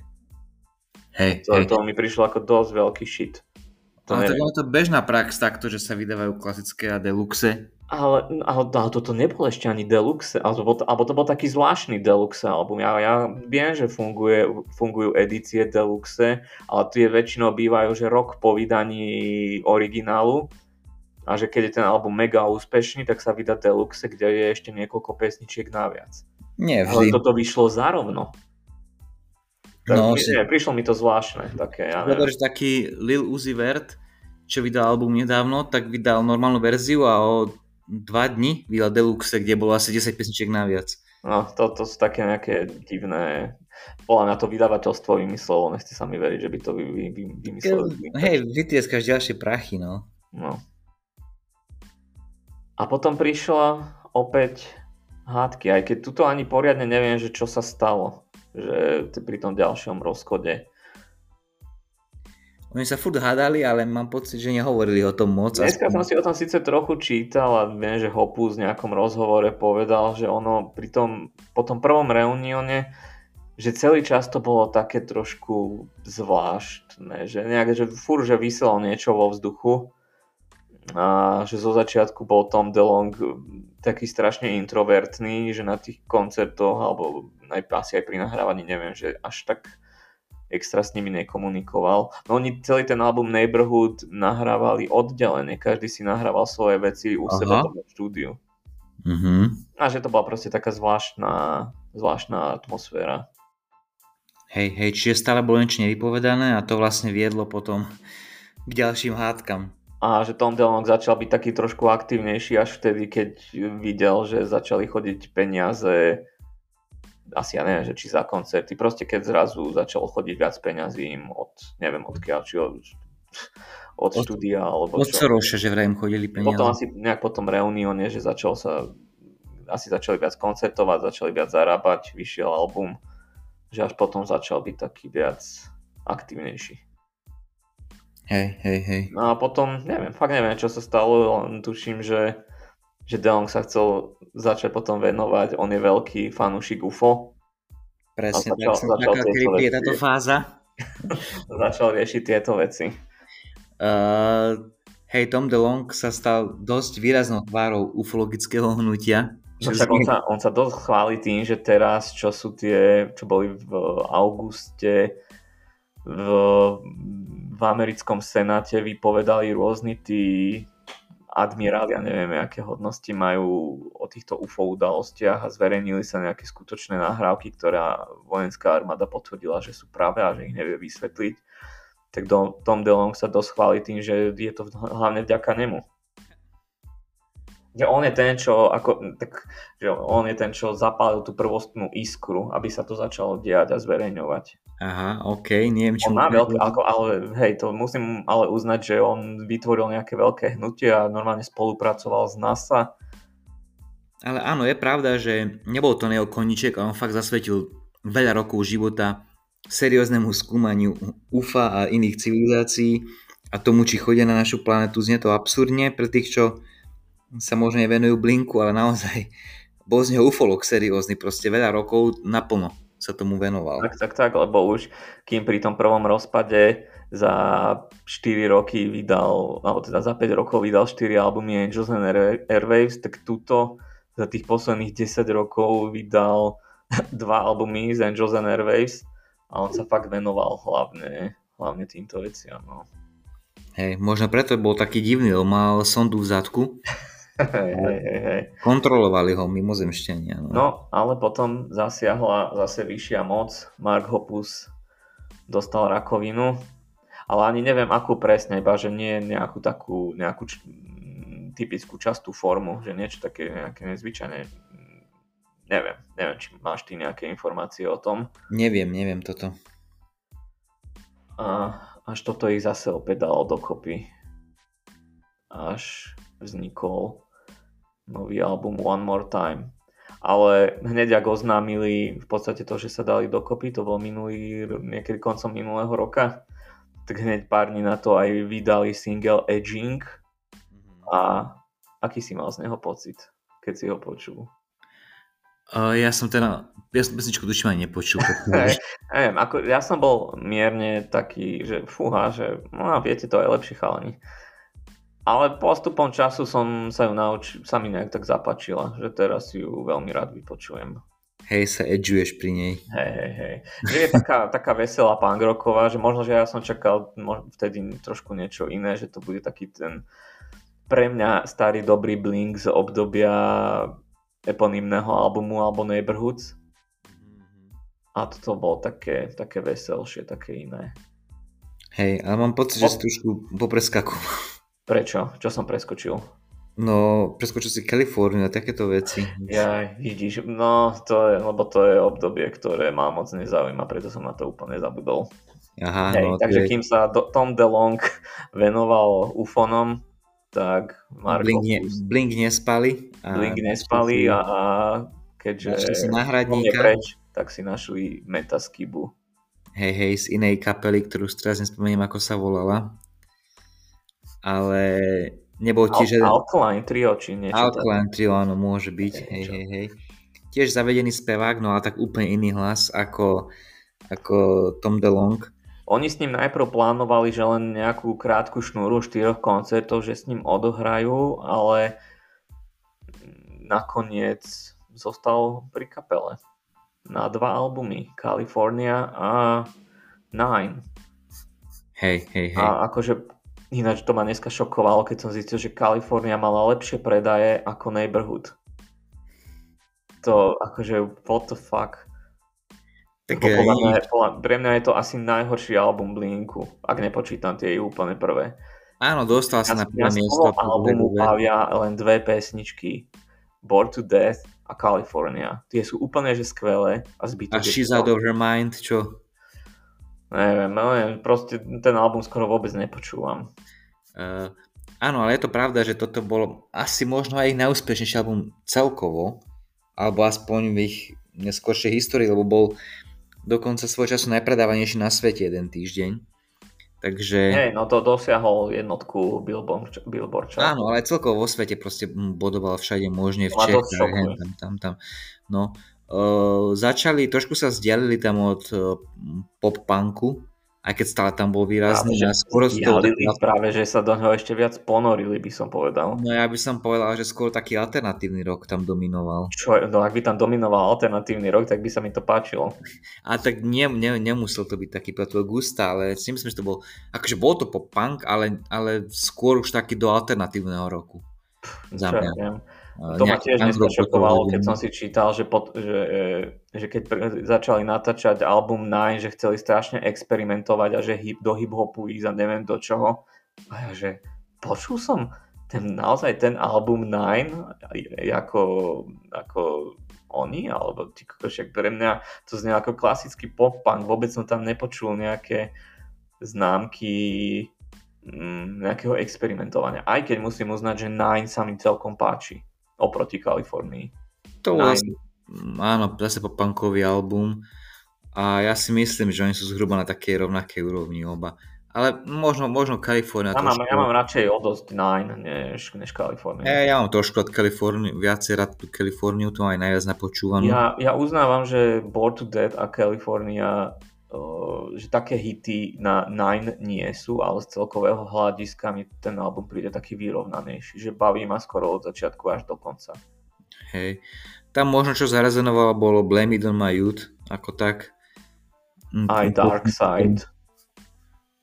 Speaker 2: Hej,
Speaker 1: to,
Speaker 2: hej.
Speaker 1: to mi prišlo ako dosť veľký shit.
Speaker 2: To ale je to bežná prax takto, že sa vydávajú klasické a deluxe.
Speaker 1: Ale, ale, ale toto nebol ešte ani deluxe, alebo, alebo to bol taký zvláštny deluxe album. Ja, ja viem, že funguje, fungujú edície deluxe, ale tie väčšinou bývajú, že rok po vydaní originálu a že keď je ten album mega úspešný, tak sa vydá deluxe, kde je ešte niekoľko pesničiek naviac.
Speaker 2: Nie, vždy.
Speaker 1: Ale toto vyšlo zárovno. Tak no, si... nie, prišlo mi to zvláštne. Také, ja
Speaker 2: Dobre, taký Lil Uzi Vert, čo vydal album nedávno, tak vydal normálnu verziu a o dva dni vydal Deluxe, kde bolo asi 10 pesničiek naviac.
Speaker 1: No, to, to sú také nejaké divné... Podľa na to vydavateľstvo vymyslelo, nechci sa mi veriť, že by to vy, vy, vy, vymysleli.
Speaker 2: Hej, vytieskaš ďalšie prachy, no.
Speaker 1: No. A potom prišla opäť hádky, aj keď tuto ani poriadne neviem, že čo sa stalo, že pri tom ďalšom rozchode
Speaker 2: oni sa furt hádali, ale mám pocit, že nehovorili o tom moc.
Speaker 1: Dneska som si o tom síce trochu čítal a viem, že Hopus v nejakom rozhovore povedal, že ono pri tom, po tom prvom reunióne, že celý čas to bolo také trošku zvláštne, že nejak, že furt, že vyselo niečo vo vzduchu a že zo začiatku bol Tom DeLong taký strašne introvertný, že na tých koncertoch alebo aj asi aj pri nahrávaní neviem, že až tak extra s nimi nekomunikoval. No oni celý ten album Neighborhood nahrávali oddelene, každý si nahrával svoje veci u Aha. seba v štúdiu.
Speaker 2: Mm-hmm.
Speaker 1: A že to bola proste taká zvláštna, zvláštna atmosféra.
Speaker 2: Hej, hej, čiže stále bolo niečo nevypovedané a to vlastne viedlo potom k ďalším hádkam.
Speaker 1: A že Tom DeLonge začal byť taký trošku aktívnejší až vtedy, keď videl, že začali chodiť peniaze asi ja neviem, že či za koncerty, proste keď zrazu začalo chodiť viac peňazí im od, neviem odkiaľ, či od, od, od štúdia, alebo
Speaker 2: od čo. Od že vraj im chodili peniaze.
Speaker 1: Potom asi nejak po tom reunióne, že začal sa, asi začali viac koncertovať, začali viac zarábať, vyšiel album, že až potom začal byť taký viac aktívnejší.
Speaker 2: Hej, hej, hej.
Speaker 1: No a potom, neviem, fakt neviem, čo sa stalo, len tuším, že že DeLong sa chcel začať potom venovať, on je veľký fanúšik UFO.
Speaker 2: Presne, začal, tak som začal taká, je táto fáza.
Speaker 1: začal riešiť tieto veci.
Speaker 2: Uh, hej, Tom DeLong sa stal dosť výraznou tvárou ufologického hnutia.
Speaker 1: No, však on, sa, on sa dosť chváli tým, že teraz, čo sú tie, čo boli v auguste v, v americkom senáte, vypovedali rôzni tí admiráli a nevieme, aké hodnosti majú o týchto UFO udalostiach a zverejnili sa nejaké skutočné nahrávky, ktorá vojenská armáda potvrdila, že sú práve a že ich nevie vysvetliť. Tak Tom DeLong sa dosť chváli tým, že je to hlavne vďaka nemu. Že on je ten, čo, ako, tak, že on je ten, čo zapálil tú prvostnú iskru, aby sa to začalo diať a zverejňovať.
Speaker 2: Aha, OK, neviem, čo...
Speaker 1: On má veľké, ako, ale hej, to musím ale uznať, že on vytvoril nejaké veľké hnutie a normálne spolupracoval s NASA.
Speaker 2: Ale áno, je pravda, že nebol to neho koniček a on fakt zasvetil veľa rokov života serióznemu skúmaniu UFA a iných civilizácií a tomu, či chodia na našu planetu, znie to absurdne pre tých, čo sa možno nevenujú Blinku, ale naozaj bol z neho ufolog seriózny, proste veľa rokov naplno sa tomu venoval.
Speaker 1: Tak, tak, tak, lebo už kým pri tom prvom rozpade za 4 roky vydal, alebo teda za 5 rokov vydal 4 albumy Angels and Airwaves, tak tuto za tých posledných 10 rokov vydal dva albumy z Angels and Airwaves a on sa fakt venoval hlavne, hlavne týmto veciam. No.
Speaker 2: Hej, možno preto bol taký divný, on mal sondu v zadku
Speaker 1: Hej, hej, hej.
Speaker 2: Kontrolovali ho mimozemšťania. No.
Speaker 1: no, ale potom zasiahla zase vyššia moc. Mark Hoppus dostal rakovinu, ale ani neviem akú presne, iba že nie nejakú takú nejakú č- typickú častú formu, že niečo také nejaké nezvyčajné. Neviem, neviem, či máš ty nejaké informácie o tom.
Speaker 2: Neviem, neviem toto.
Speaker 1: A až toto ich zase opäť dalo dokopy. Až vznikol nový album One More Time. Ale hneď ak oznámili v podstate to, že sa dali dokopy, to bol minulý, niekedy koncom minulého roka, tak hneď pár dní na to aj vydali single Edging
Speaker 2: Mhm.
Speaker 1: a aký si mal z neho pocit, keď si ho počul?
Speaker 2: Ja som teda, ja som pesničku tuším ani nepočul.
Speaker 1: Neviem, ako, ja som bol mierne taký, že fúha, že no a viete to aj lepšie chalani. Ale postupom času som sa ju naučil, sa mi nejak tak zapačila, že teraz ju veľmi rád vypočujem.
Speaker 2: Hej, sa edžuješ pri nej.
Speaker 1: Hej, hej, hej. Že je taká, taká veselá punk rocková, že možno, že ja som čakal vtedy trošku niečo iné, že to bude taký ten pre mňa starý dobrý Blink z obdobia eponymného albumu alebo Neighborhoods. A toto bolo také, také veselšie, také iné.
Speaker 2: Hej, ale mám pocit, že si trošku popreskakoval.
Speaker 1: Prečo? Čo som preskočil?
Speaker 2: No, preskočil si Kaliforniu a takéto veci.
Speaker 1: Ja, vidíš, no to je, lebo to je obdobie, ktoré ma moc nezaujíma, preto som na to úplne zabudol.
Speaker 2: Aha,
Speaker 1: Hej,
Speaker 2: no,
Speaker 1: takže
Speaker 2: je...
Speaker 1: kým sa do, Tom DeLong venoval ufonom, tak Marko
Speaker 2: Blink, ne, Blink nespali. A
Speaker 1: Blink nespali a, a keďže
Speaker 2: si náhradníka.
Speaker 1: preč, tak si našli Metaskibu.
Speaker 2: Hej, hej, z inej kapely, ktorú si teraz nespomeniem, ako sa volala. Ale nebol
Speaker 1: Al-
Speaker 2: tiež...
Speaker 1: Alkaline Trio, či niečo.
Speaker 2: Alkaline Trio, áno, môže byť. Hej, hej, hej. Tiež zavedený spevák, no ale tak úplne iný hlas ako, ako Tom DeLong.
Speaker 1: Oni s ním najprv plánovali, že len nejakú krátku šnúru štyroch koncertov, že s ním odohrajú, ale nakoniec zostal pri kapele na dva albumy, California a Nine.
Speaker 2: Hej, hej, hej.
Speaker 1: A akože ináč to ma dneska šokovalo, keď som zistil, že Kalifornia mala lepšie predaje ako Neighborhood. To akože what the fuck.
Speaker 2: Tak
Speaker 1: Lebo podľa mňa, je- podľa, pre mňa je to asi najhorší album Blinku, ak nepočítam tie úplne prvé.
Speaker 2: áno, dostal sa na prvé miesto.
Speaker 1: albumu bavia len dve pesničky. Born to Death a California. Tie sú úplne že skvelé a
Speaker 2: A
Speaker 1: zbytok je
Speaker 2: She's Out of Her Mind, čo?
Speaker 1: Neviem, neviem, proste ten album skoro vôbec nepočúvam.
Speaker 2: Uh, áno, ale je to pravda, že toto bolo asi možno aj ich najúspešnejší album celkovo, alebo aspoň v ich neskôršej histórii, lebo bol dokonca svoj času najpredávanejší na svete jeden týždeň. Takže...
Speaker 1: Hej, no to dosiahol jednotku Billboard, Billboard.
Speaker 2: Áno, ale celkovo vo svete proste bodoval všade možne v Čechách, tam, tam, tam. No, začali, trošku sa vzdialili tam od uh, pop-punku, aj keď stále tam bol výrazný.
Speaker 1: Práve, že,
Speaker 2: skoro z toho
Speaker 1: práve, že sa do neho ešte viac ponorili, by som povedal.
Speaker 2: No ja by som povedal, že skôr taký alternatívny rok tam dominoval.
Speaker 1: Čo, no ak by tam dominoval alternatívny rok, tak by sa mi to páčilo.
Speaker 2: A tak nie, nie, nemusel to byť taký tvojho gusta, ale si myslím, že to bol, akože bol to pop punk, ale, ale skôr už taký do alternatívneho roku. Za mňa.
Speaker 1: ja To ma tiež
Speaker 2: potom
Speaker 1: keď som si čítal, že, pod, že, e, že keď začali natáčať album Nine, že chceli strašne experimentovať a že hip, do hip-hopu ísť a neviem do čoho. A ja že počul som ten, naozaj ten album Nine ako, ako oni, alebo ty však pre mňa to znie ako klasický pop-punk, vôbec som tam nepočul nejaké známky mm, nejakého experimentovania. Aj keď musím uznať, že Nine sa mi celkom páči oproti Kalifornii.
Speaker 2: To bol zase, áno, zase pop-punkový album a ja si myslím, že oni sú zhruba na takej rovnakej úrovni oba. Ale možno, možno Kalifornia
Speaker 1: Ja mám,
Speaker 2: trošku...
Speaker 1: ja mám radšej o dosť Nine než, než Kalifornia.
Speaker 2: Ja, ja mám trošku od Kalifornie, viacej rád Kaliforniu, to aj najviac napočúvanú.
Speaker 1: Ja, ja uznávam, že Born to Dead a California že také hity na Nine nie sú, ale z celkového hľadiska mi ten album príde taký vyrovnanejší, že baví ma skoro od začiatku až do konca.
Speaker 2: Hej. Tam možno čo zarezonovalo bolo Blame It On My Youth, ako tak. Mm,
Speaker 1: Aj
Speaker 2: ten
Speaker 1: Dark Side.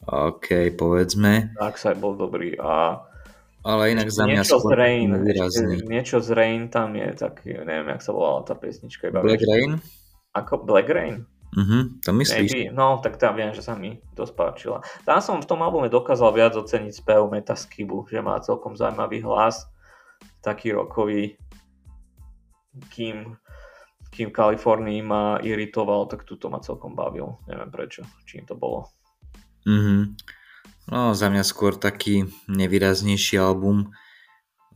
Speaker 2: OK, povedzme.
Speaker 1: Dark Side bol dobrý a
Speaker 2: Ale inak za mňa
Speaker 1: niečo z Rain,
Speaker 2: výrazný.
Speaker 1: niečo z Rain tam je taký, neviem, jak sa volala tá pesnička. Iba
Speaker 2: Black Rain?
Speaker 1: Ako Black Rain?
Speaker 2: Mhm, to myslíš?
Speaker 1: Maybe. No, tak tam viem, že sa mi dosť páčila. Tam som v tom albume dokázal viac oceniť spev Metaskibu, že má celkom zaujímavý hlas, taký rokový, kým, kým Kalifornii ma iritoval, tak tuto ma celkom bavil. Neviem prečo, čím to bolo.
Speaker 2: Mhm. No, za mňa skôr taký nevýraznejší album.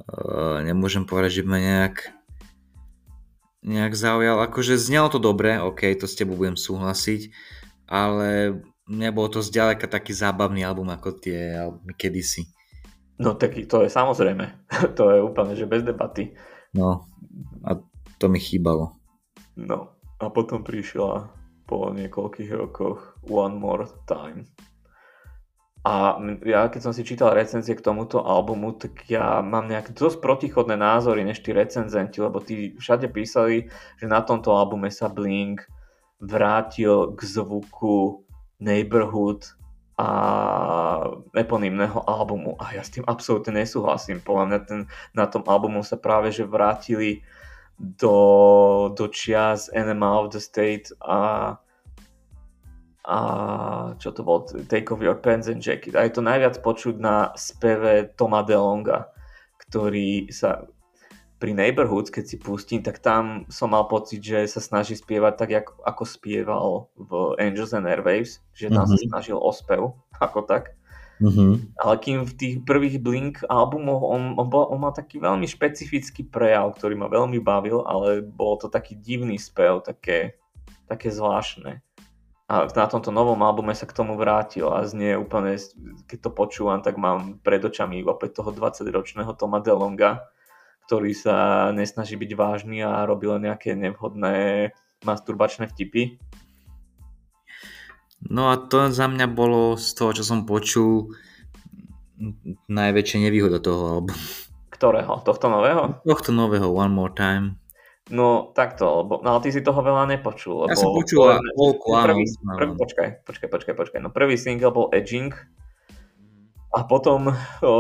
Speaker 2: Uh, nemôžem povedať, že ma nejak nejak zaujal. Akože znelo to dobre, ok, to s tebou budem súhlasiť, ale nebol to zďaleka taký zábavný album ako tie albumy kedysi.
Speaker 1: No tak to je samozrejme. to je úplne, že bez debaty.
Speaker 2: No a to mi chýbalo.
Speaker 1: No a potom prišla po niekoľkých rokoch One More Time. A ja keď som si čítal recenzie k tomuto albumu, tak ja mám nejaké dosť protichodné názory než tí recenzenti, lebo tí všade písali, že na tomto albume sa Blink vrátil k zvuku Neighborhood a eponymného albumu. A ja s tým absolútne nesúhlasím. Podľa mňa ten, na tom albumu sa práve že vrátili do, do čias Enema of the State a a čo to bol, Take off your pants and jacket. A je to najviac počuť na speve Toma DeLonga, ktorý sa pri Neighborhoods, keď si pustím, tak tam som mal pocit, že sa snaží spievať tak, ako, ako spieval v Angels and Airwaves, že tam mm-hmm. sa mhm. snažil o spev, ako tak. Mm-hmm. Ale kým v tých prvých Blink albumoch on, on, bol, on mal taký veľmi špecifický prejav, ktorý ma veľmi bavil, ale bol to taký divný spev, také, také zvláštne a na tomto novom albume sa k tomu vrátil a znie úplne, keď to počúvam, tak mám pred očami opäť toho 20-ročného Toma DeLonga, ktorý sa nesnaží byť vážny a robí len nejaké nevhodné masturbačné vtipy.
Speaker 2: No a to za mňa bolo z toho, čo som počul, najväčšia nevýhoda toho albumu.
Speaker 1: Ktorého? Tohto nového?
Speaker 2: Tohto nového, One More Time.
Speaker 1: No takto, lebo, no ale ty si toho veľa nepočul.
Speaker 2: Lebo ja som počul
Speaker 1: polku, áno. Prvý, prvý, počkaj, počkaj, počkaj, počkaj. No prvý single bol Edging a potom o,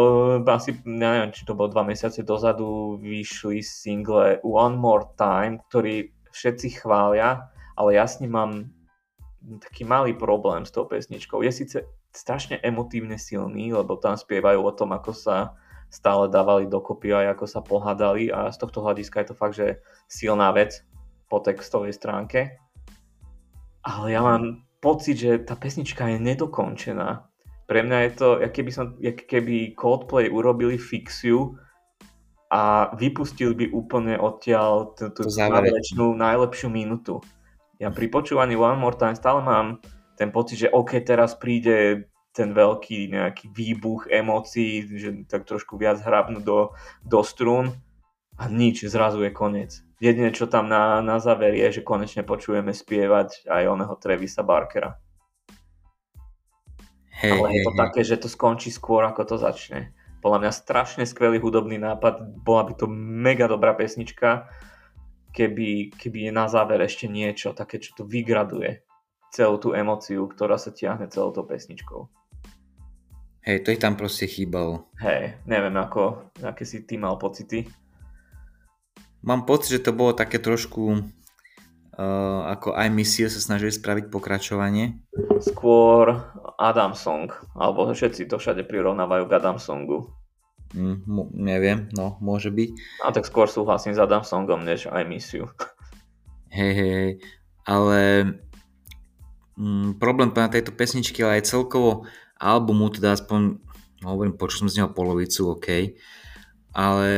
Speaker 1: asi, neviem, či to bolo dva mesiace dozadu, vyšli single One More Time, ktorý všetci chvália, ale ja s ním mám taký malý problém s tou pesničkou. Je síce strašne emotívne silný, lebo tam spievajú o tom, ako sa stále dávali dokopy aj ako sa pohádali a z tohto hľadiska je to fakt, že silná vec po textovej stránke. Ale ja mám pocit, že tá pesnička je nedokončená. Pre mňa je to, jak keby, som, jak keby Coldplay urobili fixiu a vypustili by úplne odtiaľ tú záverečnú najlepšiu minútu. Ja pri počúvaní One More Time stále mám ten pocit, že OK, teraz príde ten veľký nejaký výbuch emócií, že tak trošku viac hrabnú do, do strún a nič, zrazu je koniec. Jedine, čo tam na, na záver je, že konečne počujeme spievať aj oného Trevisa Barkera. Hey, Ale je to hey, také, že to skončí skôr, ako to začne. Podľa mňa strašne skvelý hudobný nápad, bola by to mega dobrá pesnička, keby, keby je na záver ešte niečo také, čo to vygraduje celú tú emociu, ktorá sa tiahne celou tou pesničkou.
Speaker 2: Hej, to ich tam proste chýbalo.
Speaker 1: Hej, neviem ako, aké si ty mal pocity.
Speaker 2: Mám pocit, že to bolo také trošku uh, ako I Miss You sa snažili spraviť pokračovanie.
Speaker 1: Skôr Adam Song, alebo všetci to všade prirovnávajú k Adam Songu.
Speaker 2: Mm, m- neviem, no môže byť.
Speaker 1: A tak skôr súhlasím s Adam Songom, než I Miss You.
Speaker 2: Hej, hej, hej. Ale mm, problém na tejto pesničky, ale aj celkovo albumu, teda aspoň, no hovorím, počul som z neho polovicu, OK, ale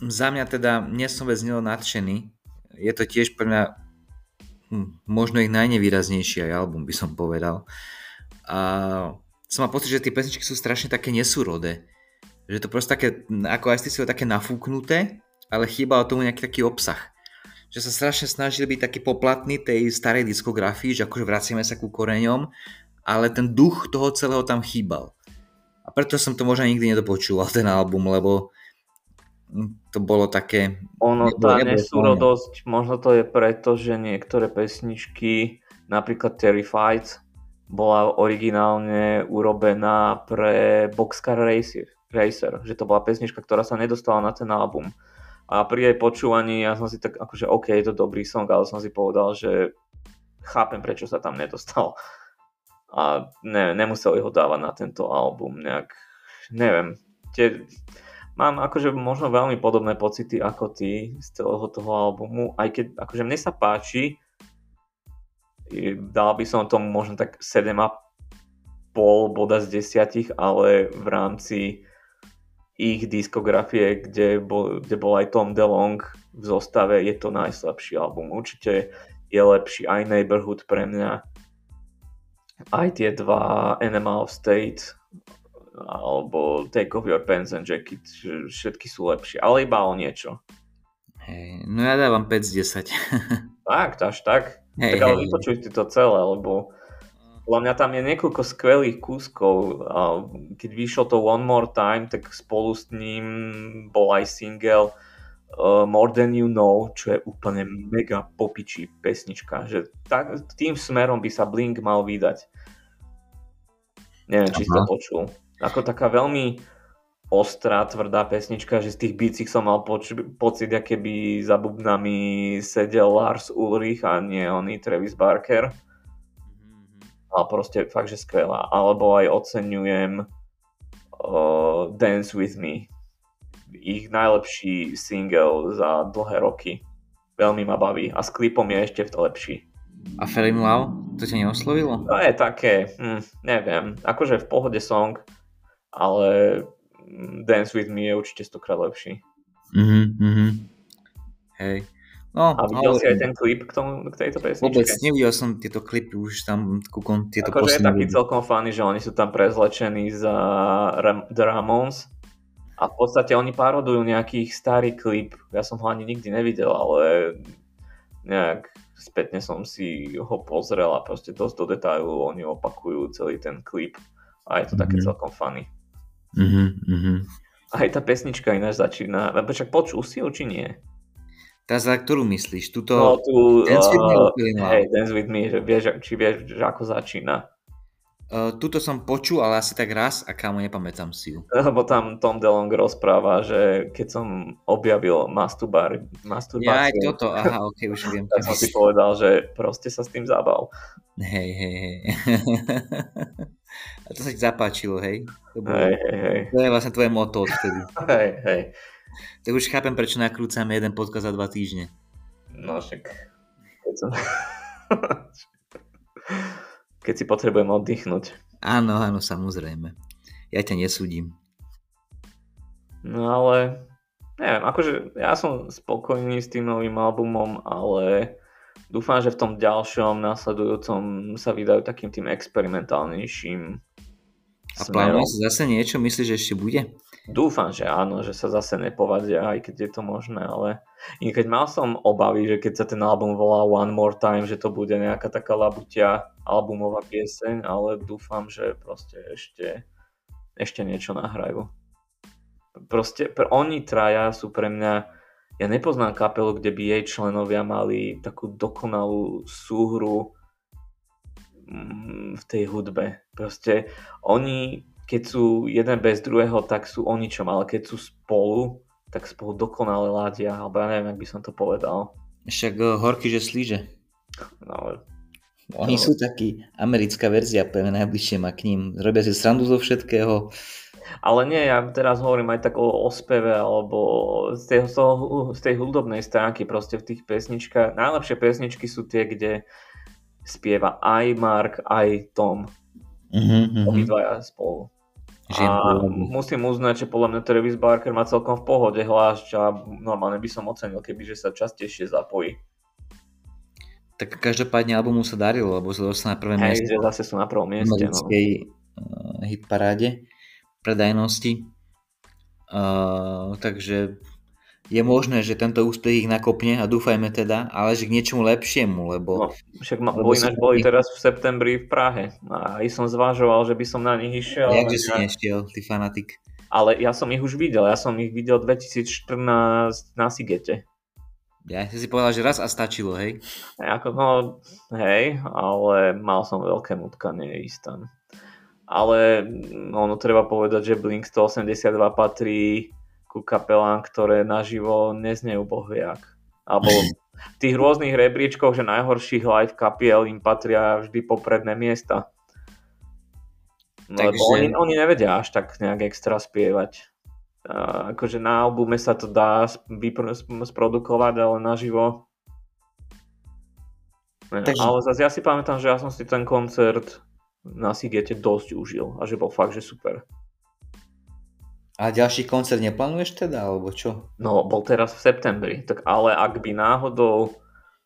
Speaker 2: za mňa teda nie som neho nadšený. Je to tiež pre mňa hm, možno ich najnevýraznejší aj album, by som povedal. A som mal pocit, že tie pesničky sú strašne také nesúrodé. Že to proste také, ako aj ste také nafúknuté, ale chýba tomu nejaký taký obsah. Že sa strašne snažili byť taký poplatný tej starej diskografii, že akože vraciame sa ku koreňom ale ten duch toho celého tam chýbal. A preto som to možno nikdy nedopočúval, ten album, lebo to bolo také...
Speaker 1: Ono, tá nesúrodosť, možno to je preto, že niektoré pesničky, napríklad Terrified, bola originálne urobená pre Boxcar Racer, Racer, že to bola pesnička, ktorá sa nedostala na ten album. A pri jej počúvaní ja som si tak, akože OK, je to dobrý song, ale som si povedal, že chápem, prečo sa tam nedostal a ne, nemuseli ho dávať na tento album nejak, neviem, tie, mám akože možno veľmi podobné pocity ako ty z celého toho albumu, aj keď akože mne sa páči, dal by som tomu možno tak 7,5 boda z 10, ale v rámci ich diskografie, kde bol, kde bol aj Tom DeLong v zostave, je to najslabší album. Určite je lepší aj Neighborhood pre mňa, aj tie dva Enema of State alebo Take Off Your Pants and Jacket, všetky sú lepšie, ale iba o niečo.
Speaker 2: Hej, no ja dávam 5 z 10.
Speaker 1: tak, až tak? Hej, tak ale hej. vypočuj si to celé, lebo podľa mňa tam je niekoľko skvelých kúskov. Keď vyšlo to One More Time, tak spolu s ním bol aj single uh, More Than You Know, čo je úplne mega popičí pesnička. Že tak, tým smerom by sa Blink mal vydať. Neviem, či si to počul. Ako taká veľmi ostrá, tvrdá pesnička, že z tých bícich som mal poč- pocit, aké by za bubnami sedel Lars Ulrich a nie oný Travis Barker. Mm-hmm. Ale proste fakt, že skvelá. Alebo aj oceňujem uh, Dance With Me ich najlepší single za dlhé roky. Veľmi ma baví a s klipom je ešte v to lepší.
Speaker 2: A in Love? To ťa neoslovilo?
Speaker 1: To je také, hm, neviem, akože v pohode song, ale Dance With Me je určite stokrát lepší.
Speaker 2: Mhm, mhm. Hej.
Speaker 1: No, a videl ale... si aj ten klip k, tomu, k tejto pesničke?
Speaker 2: Vôbec, nevidel som tieto klipy, už tam kúkom tieto
Speaker 1: Akože je taký celkom fany, že oni sú tam prezlečení za Ram- The Ramones a v podstate oni parodujú nejaký starý klip. Ja som ho ani nikdy nevidel, ale nejak spätne som si ho pozrel a proste dosť do detailu oni opakujú celý ten klip a je to mm-hmm. také mhm. celkom funny.
Speaker 2: Mm-hmm.
Speaker 1: Aj tá pesnička ináč začína, však počul si ju, či nie?
Speaker 2: Tá za ktorú myslíš? Tuto
Speaker 1: no, tu, Dance with Me? Uh, hey, Dance with Me, že vieš, či vieš, že ako začína.
Speaker 2: Uh, tuto som počul, ale asi tak raz a kámo, nepamätám si ju.
Speaker 1: Lebo tam Tom DeLong rozpráva, že keď som objavil masturbar, masturbáciu...
Speaker 2: Ja aj toto, aha, ok, už viem.
Speaker 1: tak som si povedal, že proste sa s tým zabav.
Speaker 2: Hej, hej, hej. a to sa ti zapáčilo, hej?
Speaker 1: To, bolo, hej, hej, hej.
Speaker 2: to je vlastne tvoje moto odtedy.
Speaker 1: hej, hej.
Speaker 2: Tak už chápem, prečo nakrúcame jeden podcast za dva týždne.
Speaker 1: No však... Keď som keď si potrebujem oddychnúť.
Speaker 2: Áno, áno, samozrejme. Ja ťa nesúdim.
Speaker 1: No ale, neviem, akože ja som spokojný s tým novým albumom, ale dúfam, že v tom ďalšom, následujúcom sa vydajú takým tým experimentálnejším
Speaker 2: A plánuje sa zase niečo? Myslíš, že ešte bude?
Speaker 1: Dúfam, že áno, že sa zase nepovadia, aj keď je to možné, ale keď mal som obavy, že keď sa ten album volá One More Time, že to bude nejaká taká labutia albumová pieseň, ale dúfam, že proste ešte, ešte niečo nahrajú. Proste pr- oni traja sú pre mňa, ja nepoznám kapelu, kde by jej členovia mali takú dokonalú súhru mm, v tej hudbe. Proste oni keď sú jeden bez druhého, tak sú o ničom, ale keď sú spolu, tak spolu dokonale ládia, alebo ja neviem, ak by som to povedal.
Speaker 2: Však uh, horky, že slíže.
Speaker 1: No,
Speaker 2: Oni no. sú takí, americká verzia, pevne najbližšie má k ním. Robia si srandu zo všetkého.
Speaker 1: Ale nie, ja teraz hovorím aj tak o, o speve, alebo z tej, z, toho, z tej hudobnej stránky, proste v tých pesničkách. Najlepšie pesničky sú tie, kde spieva aj Mark, aj Tom.
Speaker 2: Mm-hmm.
Speaker 1: Obidvaja spolu. A musím uznať, že podľa mňa Travis Barker má celkom v pohode hlas a normálne by som ocenil, keby že sa častejšie zapojí.
Speaker 2: Tak každopádne albumu sa darilo, lebo sa dostal na prvé
Speaker 1: Hej,
Speaker 2: miesto.
Speaker 1: že zase sú na prvom mieste.
Speaker 2: V americkej no. hitparáde predajnosti. Uh, takže je možné, že tento úspech ich nakopne a dúfajme teda, ale že k niečomu lepšiemu, lebo... No,
Speaker 1: však ma, lebo ináč boli teraz v septembri v Prahe a aj som zvažoval, že by som na nich išiel.
Speaker 2: jakže si nešiel, ty fanatik?
Speaker 1: Ale ja som ich už videl, ja som ich videl 2014 na Sigete.
Speaker 2: Ja si povedal, že raz a stačilo, hej?
Speaker 1: Ako, no, hej, ale mal som veľké nutkanie ísť tam. Ale no, no, treba povedať, že Blink 182 patrí ku kapelám, ktoré naživo neznejú bohviak. Alebo v tých rôznych rebríčkoch, že najhorších live kapiel im patria vždy popredné miesta. No, Takže... lebo oni, oni nevedia až tak nejak extra spievať. A, akože na albume sa to dá sprodukovať, ale naživo Takže... Ale zase ja si pamätám, že ja som si ten koncert na Sigete dosť užil a že bol fakt, že super.
Speaker 2: A ďalší koncert neplánuješ teda, alebo čo?
Speaker 1: No, bol teraz v septembri, tak ale ak by náhodou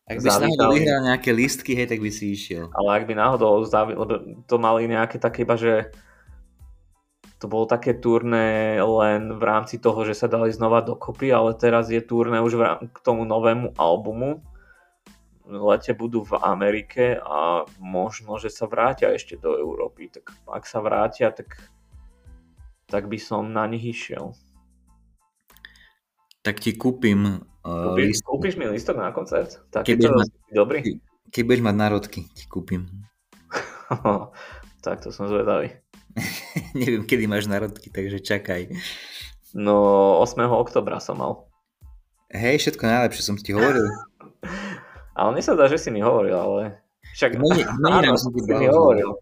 Speaker 2: Ak by si náhodou vyhral nejaké listky, hej, tak by si išiel.
Speaker 1: Ale ak by náhodou, zavi- lebo to mali nejaké také iba, že to bolo také turné len v rámci toho, že sa dali znova dokopy, ale teraz je turné už rám- k tomu novému albumu. V lete budú v Amerike a možno, že sa vrátia ešte do Európy. Tak ak sa vrátia, tak, tak by som na nich išiel.
Speaker 2: Tak ti kúpim uh,
Speaker 1: Kúpiš,
Speaker 2: list-
Speaker 1: kúpiš mi listok na koncert?
Speaker 2: Keď
Speaker 1: Takýto
Speaker 2: budeš
Speaker 1: dobrý?
Speaker 2: Keď budeš mať národky, ti kúpim.
Speaker 1: tak to som zvedavý.
Speaker 2: Neviem, kedy máš národky, takže čakaj.
Speaker 1: No 8. oktobra som mal.
Speaker 2: Hej, všetko najlepšie som ti hovoril.
Speaker 1: Ale mne sa dá, že si mi hovoril, ale... Však...
Speaker 2: Meni, meni
Speaker 1: Áno,
Speaker 2: nám som ti
Speaker 1: hovoril.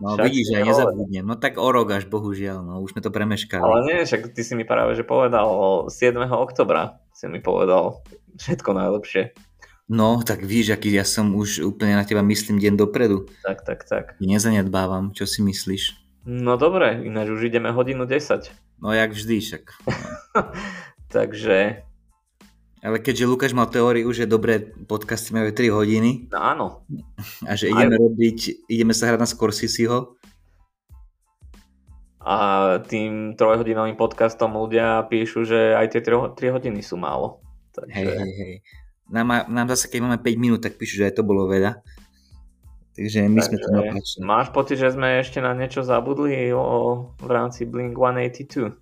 Speaker 2: No
Speaker 1: Však
Speaker 2: vidíš, ja nezabudnem. No tak o rok až, bohužiaľ, no už sme to premeškali.
Speaker 1: Ale nie, však ty si mi práve že povedal 7. oktobra si mi povedal všetko najlepšie.
Speaker 2: No, tak víš, aký ja som už úplne na teba myslím deň dopredu.
Speaker 1: Tak, tak, tak.
Speaker 2: Nezanedbávam, čo si myslíš?
Speaker 1: No dobre, ináč už ideme hodinu 10.
Speaker 2: No jak vždy však.
Speaker 1: Takže,
Speaker 2: Ale keďže Lukáš mal teóriu, že dobré podcasty majú 3 hodiny
Speaker 1: no áno.
Speaker 2: a že ideme robiť, ideme sa hrať na Scorseseho,
Speaker 1: A tým trojhodinovým podcastom ľudia píšu, že aj tie 3 hodiny sú málo. Takže...
Speaker 2: hej, hej, hej. Nám, nám zase, keď máme 5 minút, tak píšu, že aj to bolo veľa. Takže my sme to
Speaker 1: Takže
Speaker 2: napačili.
Speaker 1: Máš pocit, že sme ešte na niečo zabudli o, v rámci Blink 182?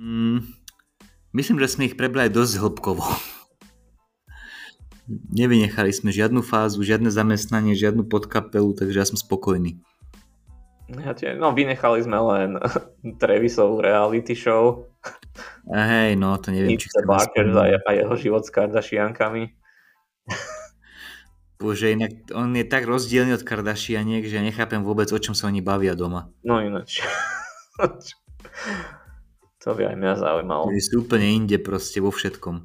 Speaker 2: Mm, myslím, že sme ich prebrali dosť hĺbkovo. Nevynechali sme žiadnu fázu, žiadne zamestnanie, žiadnu podkapelu, takže ja som spokojný.
Speaker 1: Ja tie, no vynechali sme len Travisovú reality show,
Speaker 2: hej, no to neviem, či
Speaker 1: Mr.
Speaker 2: chcem
Speaker 1: Barker a jeho život s Kardashiankami.
Speaker 2: Bože, inak on je tak rozdielný od Kardashianiek, že nechápem vôbec, o čom sa oni bavia doma.
Speaker 1: No ináč. to by aj mňa zaujímalo.
Speaker 2: Oni sú úplne inde proste vo všetkom.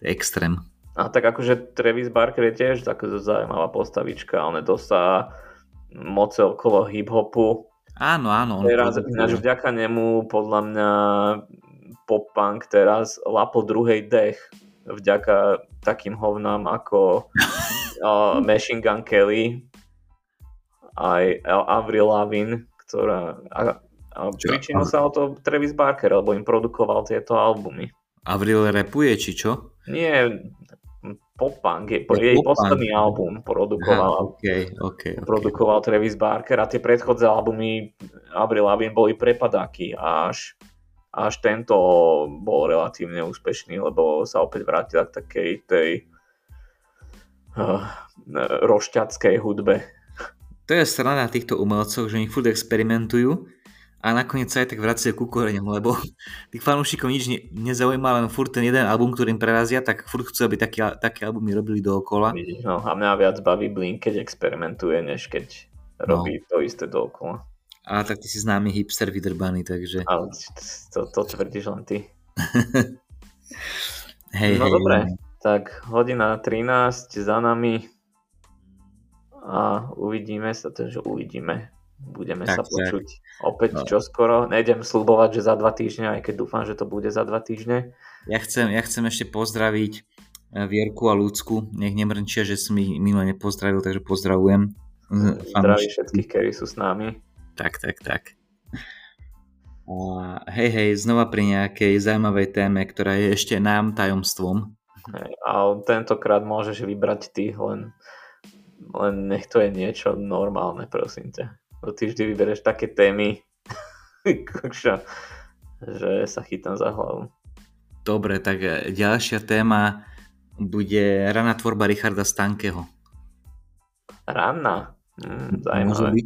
Speaker 2: Extrém.
Speaker 1: A tak akože Travis Barker je tiež taká zaujímavá postavička, on je dosť moce okolo hip-hopu.
Speaker 2: Áno, áno.
Speaker 1: Teraz, ináč vďaka nemu podľa mňa pop-punk teraz lapol druhej dech vďaka takým hovnám ako uh, Machine Gun Kelly aj Avril Lavigne, ktorá a? Pričinil sa o to Travis Barker, lebo im produkoval tieto albumy.
Speaker 2: Avril repuje, či čo?
Speaker 1: Nie, pop-punk, je,
Speaker 2: Je
Speaker 1: jej
Speaker 2: pop-punk.
Speaker 1: posledný album produkoval
Speaker 2: Aha, okay, okay, okay.
Speaker 1: produkoval Travis Barker a tie predchodné albumy Avril Lavigne boli prepadáky až, až tento bol relatívne úspešný, lebo sa opäť vrátil k takej tej uh, rošťackej hudbe.
Speaker 2: To je strana týchto umelcov, že oni furt experimentujú a nakoniec sa aj tak vracajú ku koreňom, lebo tých fanúšikov nič ne, nezaujíma, len furt ten jeden album, ktorým prerazia, tak furt chcú, aby také, také albumy robili dookola.
Speaker 1: No, a mňa viac baví Blink, keď experimentuje, než keď
Speaker 2: No.
Speaker 1: robí to isté dookola.
Speaker 2: A tak ty si známy hipster vydrbaný, takže
Speaker 1: Ale to, to tvrdíš len ty.
Speaker 2: hej,
Speaker 1: no
Speaker 2: hej.
Speaker 1: dobre, tak hodina 13 za nami a uvidíme sa, takže uvidíme. Budeme
Speaker 2: Tak,
Speaker 1: sa
Speaker 2: tak.
Speaker 1: počuť opäť
Speaker 2: No.
Speaker 1: čoskoro. Nejdem slubovať, že za dva týždne, aj keď dúfam, že to bude za dva týždne.
Speaker 2: Ja chcem, ja chcem ešte pozdraviť eh, Vierku a Ľudsku. Nech nemrčia, že som ich minule nepozdravil, takže pozdravujem.
Speaker 1: Zdraví všetkých, ktorí sú s nami.
Speaker 2: Tak, tak, tak. A hej, hej, znova pri nejakej zaujímavej téme, ktorá je ešte nám tajomstvom.
Speaker 1: Hej, ale tentokrát môžeš vybrať ty, len, len nech to je niečo normálne, prosím ťa. Ty vždy vybereš také témy, kokšo, že sa chytám za hlavu.
Speaker 2: Dobre, tak eh, ďalšia téma bude raná tvorba Richarda Stankeho.
Speaker 1: Ranná. Mm, zaujímavé.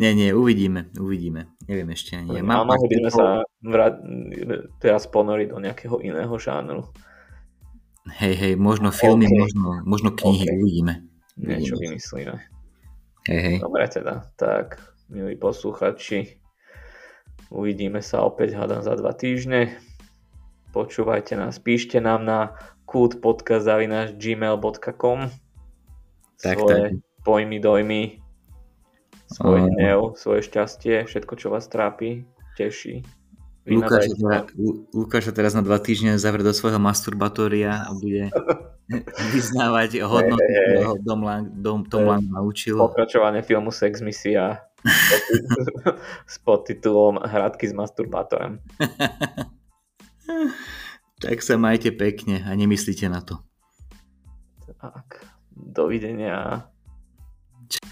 Speaker 2: nie, nie, uvidíme, uvidíme. Neviem ešte ani. Mám
Speaker 1: mohli by sme sa vrať, teraz ponoriť do nejakého iného žánru.
Speaker 2: Hej, hej, možno filmy,
Speaker 1: OK.
Speaker 2: možno, možno knihy,
Speaker 1: OK.
Speaker 2: uvidíme.
Speaker 1: Niečo vymyslíme.
Speaker 2: Hej, hej.
Speaker 1: Dobre teda, tak milí posluchači, uvidíme sa opäť hádam za dva týždne. Počúvajte nás, píšte nám na kultpodcast.gmail.com
Speaker 2: Tak,
Speaker 1: svoje pojmy, dojmy, svoj hnev, svoje šťastie, všetko, čo vás trápi, teší.
Speaker 2: Lukáš, teda, teraz na dva týždne zavrie do svojho masturbatória a bude vyznávať hodnoty, ktorého Dom Lang, Dom, Tom Lang naučil.
Speaker 1: Pokračovanie filmu Sex Misia s podtitulom Hradky s masturbátorem.
Speaker 2: tak sa majte pekne a nemyslíte na to.
Speaker 1: Tak, dovidenia. Č-